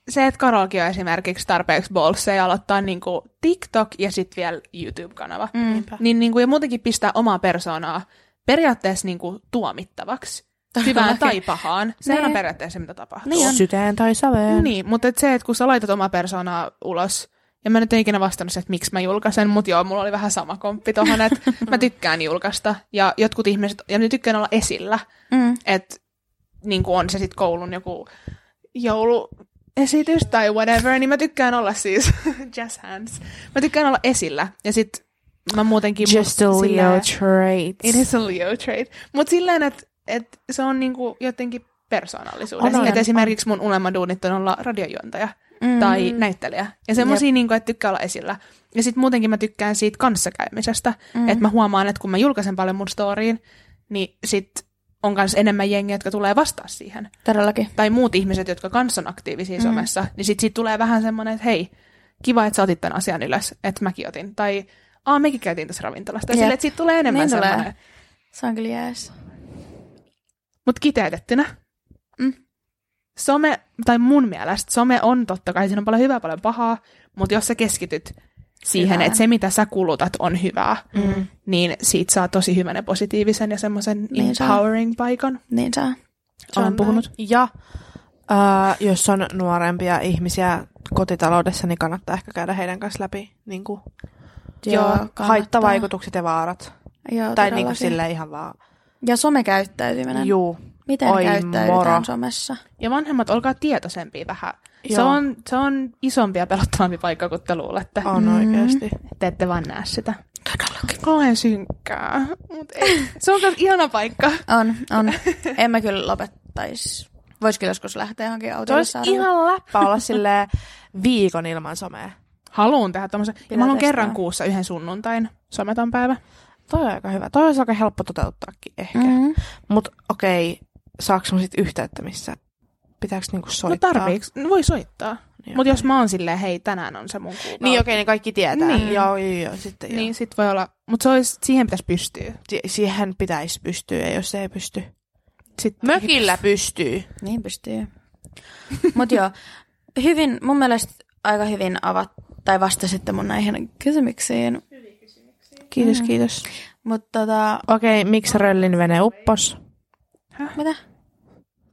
Speaker 3: se, että Karolkin on esimerkiksi tarpeeksi bolsseja ja aloittaa niinku TikTok ja sitten vielä YouTube-kanava,
Speaker 1: Mm.
Speaker 2: Niinpä.
Speaker 3: niin niinku, ja muutenkin pistää omaa persoonaa periaatteessa niinku tuomittavaksi, hyvään tai pahaan. Sehän on
Speaker 1: Niin.
Speaker 3: periaatteessa se, mitä tapahtuu.
Speaker 1: Niin on.
Speaker 2: Syteen tai saveen.
Speaker 3: Niin, mutta et se, että kun sä laitat omaa persoonaa ulos, ja mä nyt en ikinä vastannut se, että miksi mä julkaisen, mutta joo, mulla oli vähän sama komppi tohon, että mä tykkään julkaista, ja jotkut ihmiset, ja mä tykkään olla esillä,
Speaker 1: Mm.
Speaker 3: että niin kuin on se sitten koulun joku jouluesitys tai whatever, niin mä tykkään olla siis jazz hands. Mä tykkään olla esillä, ja sitten mä muutenkin...
Speaker 2: Just a
Speaker 3: mut
Speaker 2: Leo
Speaker 3: silleen-
Speaker 2: trait.
Speaker 3: It is a Leo trait. Mutta silleen, että et se on niinku jotenkin persoonallisuudessa.
Speaker 2: On, on,
Speaker 3: että esimerkiksi mun unelmaduunit on olla radiojuontaja
Speaker 1: Mm.
Speaker 3: tai näyttelijä. Ja semmoisia, niinku, että tykkää olla esillä. Ja sitten muutenkin mä tykkään siitä kanssakäymisestä.
Speaker 1: Mm.
Speaker 3: Että mä huomaan, että kun mä julkaisen paljon mun storyin, niin sit on myös enemmän jengiä, jotka tulee vastaa siihen.
Speaker 1: Todellakin.
Speaker 3: Tai muut ihmiset, jotka kanssa on aktiivisia
Speaker 1: Mm.
Speaker 3: mm. somessa. Niin sit siitä tulee vähän semmoinen, että hei, kiva, että sä otit tämän asian ylös, että mäkin otin. Tai aa, mekin käytiin tässä ravintolasta. Ja
Speaker 1: Jep.
Speaker 3: sille, että siitä tulee enemmän
Speaker 1: Niin tulee.
Speaker 3: semmoinen.
Speaker 1: Se on kyllä jees.
Speaker 3: Mutta kiteytettynä.
Speaker 1: Mm.
Speaker 3: Some, tai mun mielestä some on totta kai, siinä on paljon hyvää, paljon pahaa, mutta jos sä keskityt siihen, että se mitä sä kulutat on hyvää,
Speaker 1: Mm.
Speaker 3: niin siitä saa tosi hyvän ja positiivisen ja semmoisen
Speaker 1: Niin saa.
Speaker 3: empowering paikan.
Speaker 1: Niin saa.
Speaker 2: Se
Speaker 3: Olen puhunut.
Speaker 2: näin. Ja äh, jos on nuorempia ihmisiä kotitaloudessa, niin kannattaa ehkä käydä heidän kanssa läpi niin kuin,
Speaker 1: Joo, kannattaa.
Speaker 2: haittavaikutukset ja vaarat.
Speaker 1: Joo,
Speaker 2: tai niin kuin silleen ihan vaan,
Speaker 1: Ja somekäyttäytyminen.
Speaker 2: juu,
Speaker 1: Miten
Speaker 2: Oi,
Speaker 1: käyttäydytään
Speaker 2: moro.
Speaker 1: somessa?
Speaker 3: Ja vanhemmat, olkaa tietoisempia vähän. Se
Speaker 2: Joo.
Speaker 3: on, se on isompi ja pelottavampi paikka kuin te luulette.
Speaker 2: on
Speaker 1: Mm.
Speaker 2: oikeasti.
Speaker 3: Te ette vaan näe sitä. Kauhean synkkää. Mut ei. Se on myös ihana paikka.
Speaker 1: On, on. en mä kyllä lopettaisi. Vois kyllä joskus lähteä johonkin
Speaker 2: Se
Speaker 1: autolle
Speaker 2: olisi ihan läppä olla silleen viikon ilman somea.
Speaker 3: Haluan tehdä tommosen.
Speaker 1: Pitää
Speaker 3: Mä haluan kerran kuussa yhden sunnuntain someton päivä.
Speaker 2: Toi on aika hyvä. Toi olisi aika helppo toteuttaakin ehkä. Mm.
Speaker 1: Mm-hmm.
Speaker 2: Mutta okei, saaks mun sit yhteyttä missä? Pitääkö niinku
Speaker 3: No
Speaker 2: soittaa?
Speaker 3: tarviiks? No voi soittaa.
Speaker 2: Niin,
Speaker 3: Mutta jos mä oon silleen, hei tänään on se mun kuukausi.
Speaker 2: Niin okei, niin kaikki tietää.
Speaker 3: Niin.
Speaker 2: Joo, joo, joo. Sitten joo.
Speaker 3: Niin sit voi olla, mutta se olisi, siihen pitäisi pystyä.
Speaker 2: Si- siihen pitäisi pystyä, ja jos se ei pysty.
Speaker 3: Sitten
Speaker 2: Mökillä pystyy.
Speaker 1: Niin pystyy. Mut joo, hyvin, mun mielestä aika hyvin avat, tai vastasitte mun näihin kysymyksiin.
Speaker 2: Kiitos,
Speaker 1: Mm.
Speaker 2: kiitos.
Speaker 1: Mutta tota,
Speaker 2: Okei, miksi Röllin vene uppos?
Speaker 1: mitä?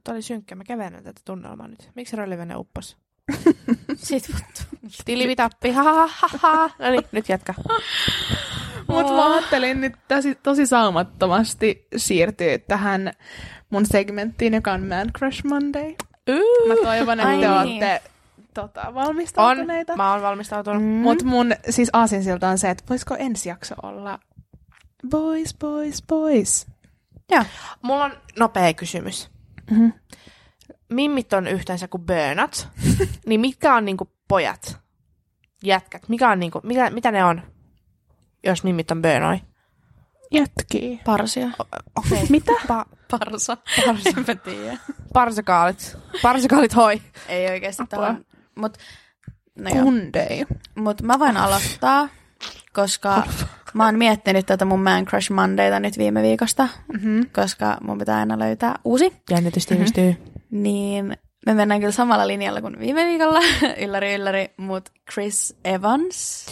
Speaker 2: Tämä oli synkkä, mä kevennän tätä tunnelmaa nyt. Miksi Röllin vene uppos?
Speaker 1: Sit mut
Speaker 2: Tilivitappi, ha ha ha ha. No niin, nyt jatka.
Speaker 3: Mutta mä ajattelin nyt tosi, tosi saumattomasti siirtyä tähän mun segmenttiin, joka on Man Crush Monday.
Speaker 2: Uh.
Speaker 3: Mä toivon, että
Speaker 1: Ai
Speaker 3: te
Speaker 1: niin.
Speaker 3: olette tota,
Speaker 2: On,
Speaker 3: valmistautuneita.
Speaker 2: mä oon valmistautunut.
Speaker 1: Mm.
Speaker 3: Mutta mun siis aasinsilta on se, että voisiko ensi jakso olla Boys, boys, boys.
Speaker 1: Joo.
Speaker 2: Mulla on nopea kysymys.
Speaker 3: Mm-hmm.
Speaker 2: Mimmit on yhteensä kuin bönat, niin mitkä on niinku pojat, jätkät? Mikä on niinku, mitä, mitä ne on, jos mimmit on bönoi?
Speaker 3: Jätkii.
Speaker 1: Parsia.
Speaker 2: Okei. Okay.
Speaker 3: Mitä?
Speaker 2: Pa-
Speaker 1: Parsa.
Speaker 2: parsa.
Speaker 1: Enpä tiedä.
Speaker 2: parsakaalit. Parsakaalit hoi.
Speaker 1: Ei oikeasti tällä. Mut, no.
Speaker 3: Monday.
Speaker 1: Mut mä voin aloittaa, koska mä oon miettinyt tätä mun Man Crush Mondayta nyt viime viikosta,
Speaker 3: Mm-hmm.
Speaker 1: koska mun pitää aina löytää uusi.
Speaker 2: Jännitys tiivistyy.
Speaker 1: Niin me mennään kyllä samalla linjalla kuin viime viikolla, ylläri ylläri, mut Chris Evans,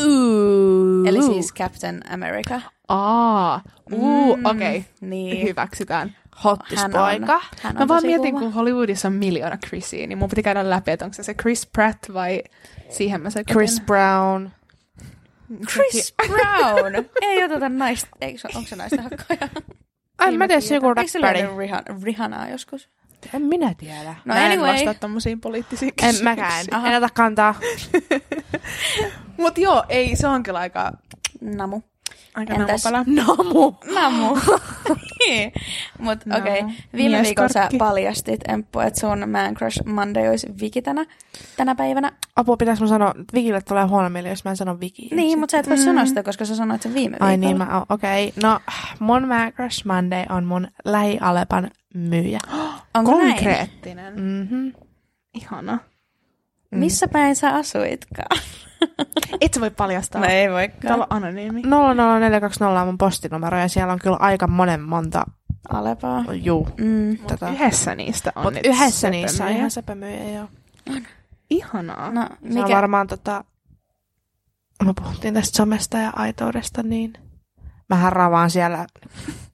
Speaker 2: Mm-hmm.
Speaker 1: eli siis Captain America.
Speaker 3: Aa, uu,
Speaker 1: Mm,
Speaker 3: okei. Okay.
Speaker 1: Niin.
Speaker 3: Hyväksytään.
Speaker 2: Hottis
Speaker 1: Hän
Speaker 2: poika.
Speaker 1: on, hän on
Speaker 3: Mä vaan
Speaker 1: tosi
Speaker 3: mietin,
Speaker 1: kuuma.
Speaker 3: kun Hollywoodissa on miljoona Chrisia, niin mun piti käydä läpi, että onko se se Chris Pratt vai siihen mä sekoitin.
Speaker 2: Chris Brown.
Speaker 1: Chris Brown! Ei oteta naista, eikö onko se naisten hakkaja?
Speaker 2: En mä tiedä, se joku
Speaker 1: Eikö se
Speaker 2: räppäri.
Speaker 1: löydy Rihanna, Rihannaa joskus?
Speaker 2: En minä tiedä.
Speaker 1: No
Speaker 3: Mä en
Speaker 1: anyway.
Speaker 3: vastaa tommosiin poliittisiin
Speaker 2: En mäkään.
Speaker 1: Aha.
Speaker 2: En ota kantaa.
Speaker 3: Mut joo, ei, se on kyllä aika,
Speaker 1: Namu.
Speaker 3: Aika
Speaker 1: Entäs-
Speaker 3: namupala.
Speaker 2: Namu.
Speaker 1: Namu. Niin. Mut
Speaker 3: No.
Speaker 1: okei, okay. viime
Speaker 3: Mies
Speaker 1: viikolla sä paljastit, Emppu, että sun Man Crush Monday olisi Viki tänä, tänä päivänä.
Speaker 2: Apua, pitäis mun sanoa, että Vikille tulee huono mieli, jos mä en sano Viki.
Speaker 1: Niin, mutta sä et voi
Speaker 3: Mm.
Speaker 1: sanoa sitä, koska sä sanoit sen viime viikolla.
Speaker 2: Ai niin, mä. Okei. Okay. No, mun Man Crush Monday on mun lähi-Alepan myyjä.
Speaker 1: Onko näin?
Speaker 3: Konkreettinen.
Speaker 2: Mhm.
Speaker 3: Ihana.
Speaker 1: Missä päin sä asuitkaan?
Speaker 3: Et sä voi paljastaa.
Speaker 1: No ei
Speaker 3: Täällä
Speaker 1: voikaan.
Speaker 3: on anonyymi.
Speaker 2: 00420 on mun postinumero ja siellä on kyllä aika monen monta,
Speaker 1: Alepaa.
Speaker 2: juu,
Speaker 1: Mm.
Speaker 2: tätä.
Speaker 3: Yhdessä niistä on
Speaker 2: Mut
Speaker 3: nyt
Speaker 2: yhdessä niissä on ihan sepä joo.
Speaker 3: Ihanaa.
Speaker 1: No,
Speaker 2: Se on
Speaker 1: mikä?
Speaker 2: varmaan tota, me puhuttiin tästä somesta ja aitoudesta, niin mähän ravaan siellä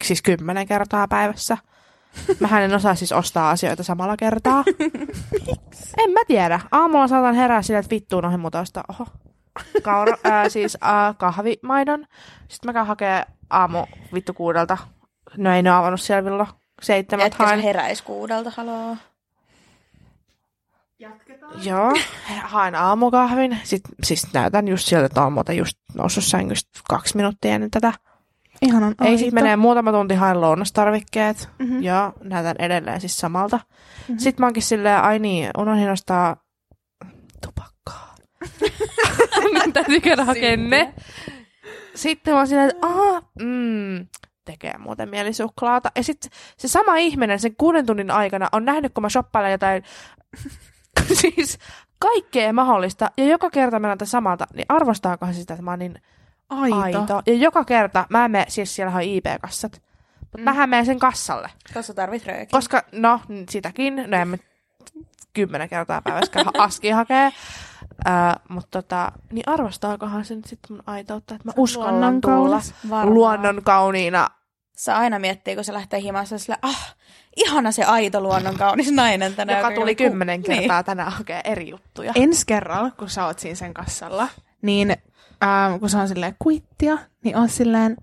Speaker 2: siis kymmenen kertaa päivässä. Mähän en osaa siis ostaa asioita samalla kertaa. en mä tiedä. Aamulla saatan herää sillä, että vittuun ohi muuta ostaa. Oho. Kaura, ää, siis ää, kahvimaidon. Sitten mä käyn hakee aamu vittu kuudelta. No ei ne avannut siellä villo seitsemät
Speaker 1: Etkö
Speaker 2: haen.
Speaker 1: heräis kuudelta, haloo?
Speaker 2: Joo, haen aamukahvin. Sitten siis näytän just sieltä, että on muuten just noussut sängystä kaksi minuuttia ennen tätä.
Speaker 3: Ihanan
Speaker 2: Ei sit menee muutama tunti haen lounastarvikkeet.
Speaker 3: Mm-hmm.
Speaker 2: Joo, näytän edelleen siis samalta. Mm-hmm. Sitten mä oonkin silleen, ai niin, unohdin ostaa tupakkaa. Nyt täytyy käydä hakemaan ne. Sitten mä oon silleen, että aah, mm, tekee muuten mieli suklaata. Ja sitten se sama ihminen sen kuuden tunnin aikana on nähnyt, kun mä shoppailen jotain, siis kaikkea mahdollista. Ja joka kerta mä näytän samalta, niin arvostaakohan se sitä, että mä oon niin
Speaker 3: Aito.
Speaker 2: aito. Ja joka kerta, mä en mene, siis siellä on IP-kassat, mutta mm. mähän menen sen kassalle.
Speaker 1: Koska tarvit röökiä.
Speaker 2: Koska, no, sitäkin, no en mä kymmenen kertaa päivässä aski hakee. Uh, mutta tota, niin arvostaakohan se nyt sitten mun aitoutta, että mä uskallan
Speaker 3: luonnon
Speaker 2: tulla luonnon kauniina.
Speaker 1: Se aina miettii, kun se lähtee himassa sille, ah, ihana se aito luonnon kaunis nainen tänään.
Speaker 2: joka tuli kymmenen
Speaker 1: Niin.
Speaker 2: kertaa tänään hakee eri juttuja.
Speaker 3: Ensi kerralla, kun sä oot siinä sen kassalla, niin ähm, kun se on silleen kuittia, niin on silleen,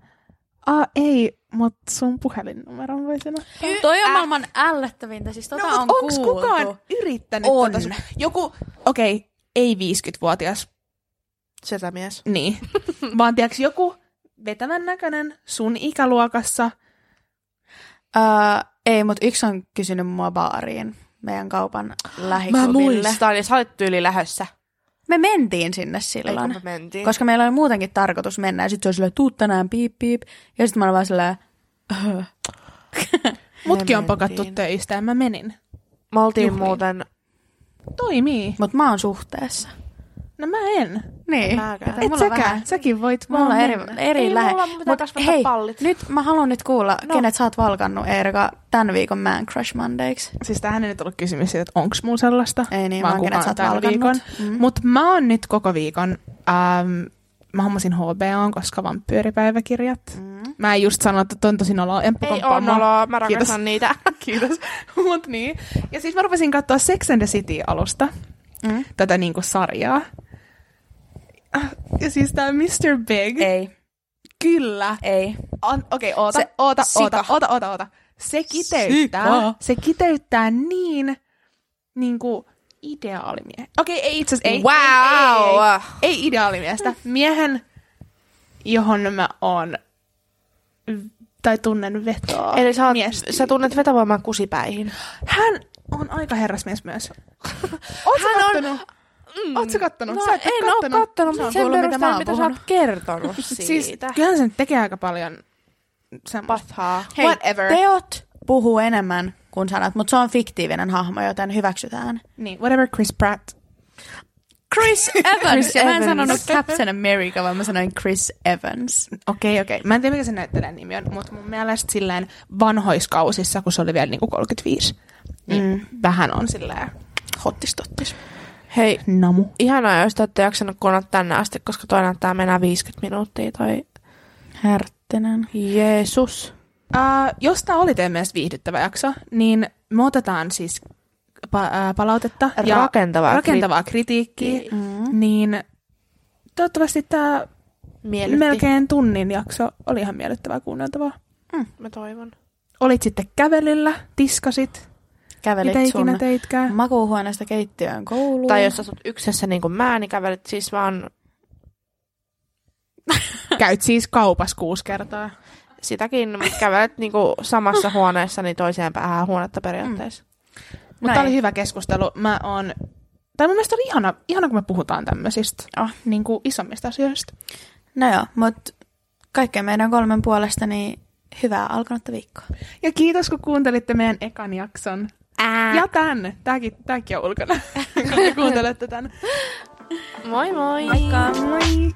Speaker 3: a ei, mut sun puhelinnumeron voi sanoa.
Speaker 1: Toi on maailman ällöttävintä, siis tota
Speaker 3: no,
Speaker 1: on
Speaker 3: onks
Speaker 1: kuultu.
Speaker 3: kukaan yrittänyt
Speaker 1: On.
Speaker 3: Tota, sun- joku, okei, okay, ei 50-vuotias,
Speaker 2: Setämies.
Speaker 3: niin, vaan tiiäks joku vetävän näköinen sun ikäluokassa,
Speaker 1: Öö, ei, mutta yksi on kysynyt mua baariin meidän kaupan
Speaker 2: Mä
Speaker 1: lähiklubille.
Speaker 2: muistan, ja sä olit tyyli lähössä.
Speaker 1: Me mentiin sinne
Speaker 2: Eikö
Speaker 1: silloin.
Speaker 2: me mentiin?
Speaker 1: Koska meillä oli muutenkin tarkoitus mennä, ja sitten se oli silleen, tuu tänään, piip, piip. Ja sitten mä olin vaan silleen,
Speaker 3: mutkin on pakattu töistä ja mä menin.
Speaker 2: Me oltiin
Speaker 3: Juhliin.
Speaker 2: muuten...
Speaker 3: Toimii.
Speaker 1: Mut mä oon suhteessa.
Speaker 3: No mä en.
Speaker 1: Niin.
Speaker 2: Mäkään.
Speaker 3: Et
Speaker 1: mulla
Speaker 3: säkään.
Speaker 1: vähän-
Speaker 3: Säkin voit
Speaker 1: Mulla on
Speaker 3: vaan
Speaker 1: eri,
Speaker 3: mennä.
Speaker 1: eri
Speaker 2: Ei
Speaker 1: lähe.
Speaker 2: mulla, mun
Speaker 1: Mut hei,
Speaker 2: pallit.
Speaker 1: nyt mä haluan nyt kuulla,
Speaker 2: No.
Speaker 1: kenet sä oot valkannut, Eerika, tämän viikon Man Crush Mondayksi.
Speaker 3: Siis tähän ei nyt ollut kysymys siitä, että onks mulla sellaista.
Speaker 1: Ei niin,
Speaker 3: vaan
Speaker 1: vaan kenet sä oot valkannut.
Speaker 3: viikon.
Speaker 1: Mm.
Speaker 3: Mutta mä oon nyt koko viikon, ähm, mä hommasin HBOn, koska vampyyripäiväkirjat.
Speaker 1: Mm.
Speaker 3: Mä en just sano, että toi on tosi noloa. Emppu
Speaker 2: Ei
Speaker 3: mua.
Speaker 2: noloa, mä rakastan
Speaker 3: Kiitos.
Speaker 2: niitä.
Speaker 3: Kiitos. Mut niin. Ja siis mä rupesin katsoa Sex and the City alusta.
Speaker 1: Mm.
Speaker 3: tätä niinku sarjaa. Ja siis tää Mr. Big.
Speaker 1: Ei,
Speaker 3: Kyllä.
Speaker 1: ei.
Speaker 3: An- Okei, okay, oota,
Speaker 1: Se-
Speaker 3: oota,
Speaker 1: sika.
Speaker 3: oota, oota, oota, oota. Se kiteyttää,
Speaker 1: Sika.
Speaker 3: se kiteyttää niin, niinku, ideaalimiehe. Okei, okay, ei itse asiassa, ei,
Speaker 2: Wow.
Speaker 3: ei, ei, ei, ei ideaalimiestä. Miehen, johon mä oon, tai tunnen vetoa
Speaker 2: Eli sä, oot, sä tunnet vetovoimaa kusipäihin.
Speaker 3: Hän on aika herrasmies myös. Oot
Speaker 2: Hän on-?
Speaker 3: Mm. Oot sä kattonut?
Speaker 2: No,
Speaker 3: sä et
Speaker 2: en
Speaker 3: kattonut.
Speaker 2: kattonut,
Speaker 1: Se on
Speaker 2: mutta sen
Speaker 1: mitä
Speaker 2: perusteella,
Speaker 1: oon
Speaker 2: mitä sä oot kertonut siitä.
Speaker 3: Siis kyllähän se nyt tekee aika paljon semmoista.
Speaker 1: Hei,
Speaker 3: Whatever.
Speaker 1: teot puhuu enemmän kuin sanat, mutta se on fiktiivinen hahmo, joten hyväksytään.
Speaker 3: Niin, whatever Chris Pratt.
Speaker 1: Chris Evans.
Speaker 2: Chris
Speaker 1: ja mä en
Speaker 2: Evans.
Speaker 1: sanonut Captain America, vaan mä sanoin Chris Evans.
Speaker 3: Okei, okei. Mä en tiedä, mikä se näyttelijän nimi on, mutta mun mielestä silleen vanhoiskausissa, kun se oli vielä niinku 35, niin mm. vähän on silleen
Speaker 1: Hottistottis.
Speaker 2: Hei,
Speaker 3: namu.
Speaker 2: ihanaa, jos te olette jaksanut kuunnella tänne asti, koska toi näyttää mennä 50 minuuttia toi
Speaker 1: Härttinen.
Speaker 2: Jeesus.
Speaker 3: Uh, jos tämä oli teidän mielestä viihdyttävä jakso, niin me otetaan siis pa- uh, palautetta ja
Speaker 2: Rakentavaa
Speaker 3: rakentavaa kritiikkiä,
Speaker 1: Mm.
Speaker 3: niin toivottavasti tämä
Speaker 2: Miellytti.
Speaker 3: melkein tunnin jakso oli ihan miellyttävää kuunneltavaa.
Speaker 2: Mä toivon.
Speaker 3: Olit sitten kävelyllä, tiskasit,
Speaker 1: Kävelit
Speaker 3: mitä
Speaker 1: sun
Speaker 3: ikinä teitkään.
Speaker 1: makuuhuoneesta keittiöön kouluun.
Speaker 2: Tai jos asut yksessä niin kuin mä, niin kävelet siis vaan
Speaker 3: Käyt siis kaupassa kuusi kertaa.
Speaker 2: sitäkin, mutta kävelet niin kuin samassa huoneessa niin toiseen päähän huonetta periaatteessa.
Speaker 3: Mutta
Speaker 1: Näin.
Speaker 3: oli hyvä keskustelu. Mä oon... Tai mun mielestä oli ihana, ihana kun me puhutaan tämmöisistä
Speaker 1: Oh.
Speaker 3: niin kuin isommista asioista.
Speaker 1: No joo, mutta kaikkeen meidän kolmen puolesta niin hyvää alkanutta viikkoa.
Speaker 3: Ja kiitos, kun kuuntelitte meidän ekan jakson.
Speaker 2: Ää.
Speaker 3: Ja tän. Tääkin, tääkin on ulkona, kun te kuuntelette tän.
Speaker 2: Moi moi!
Speaker 1: Moikka!
Speaker 3: Moi!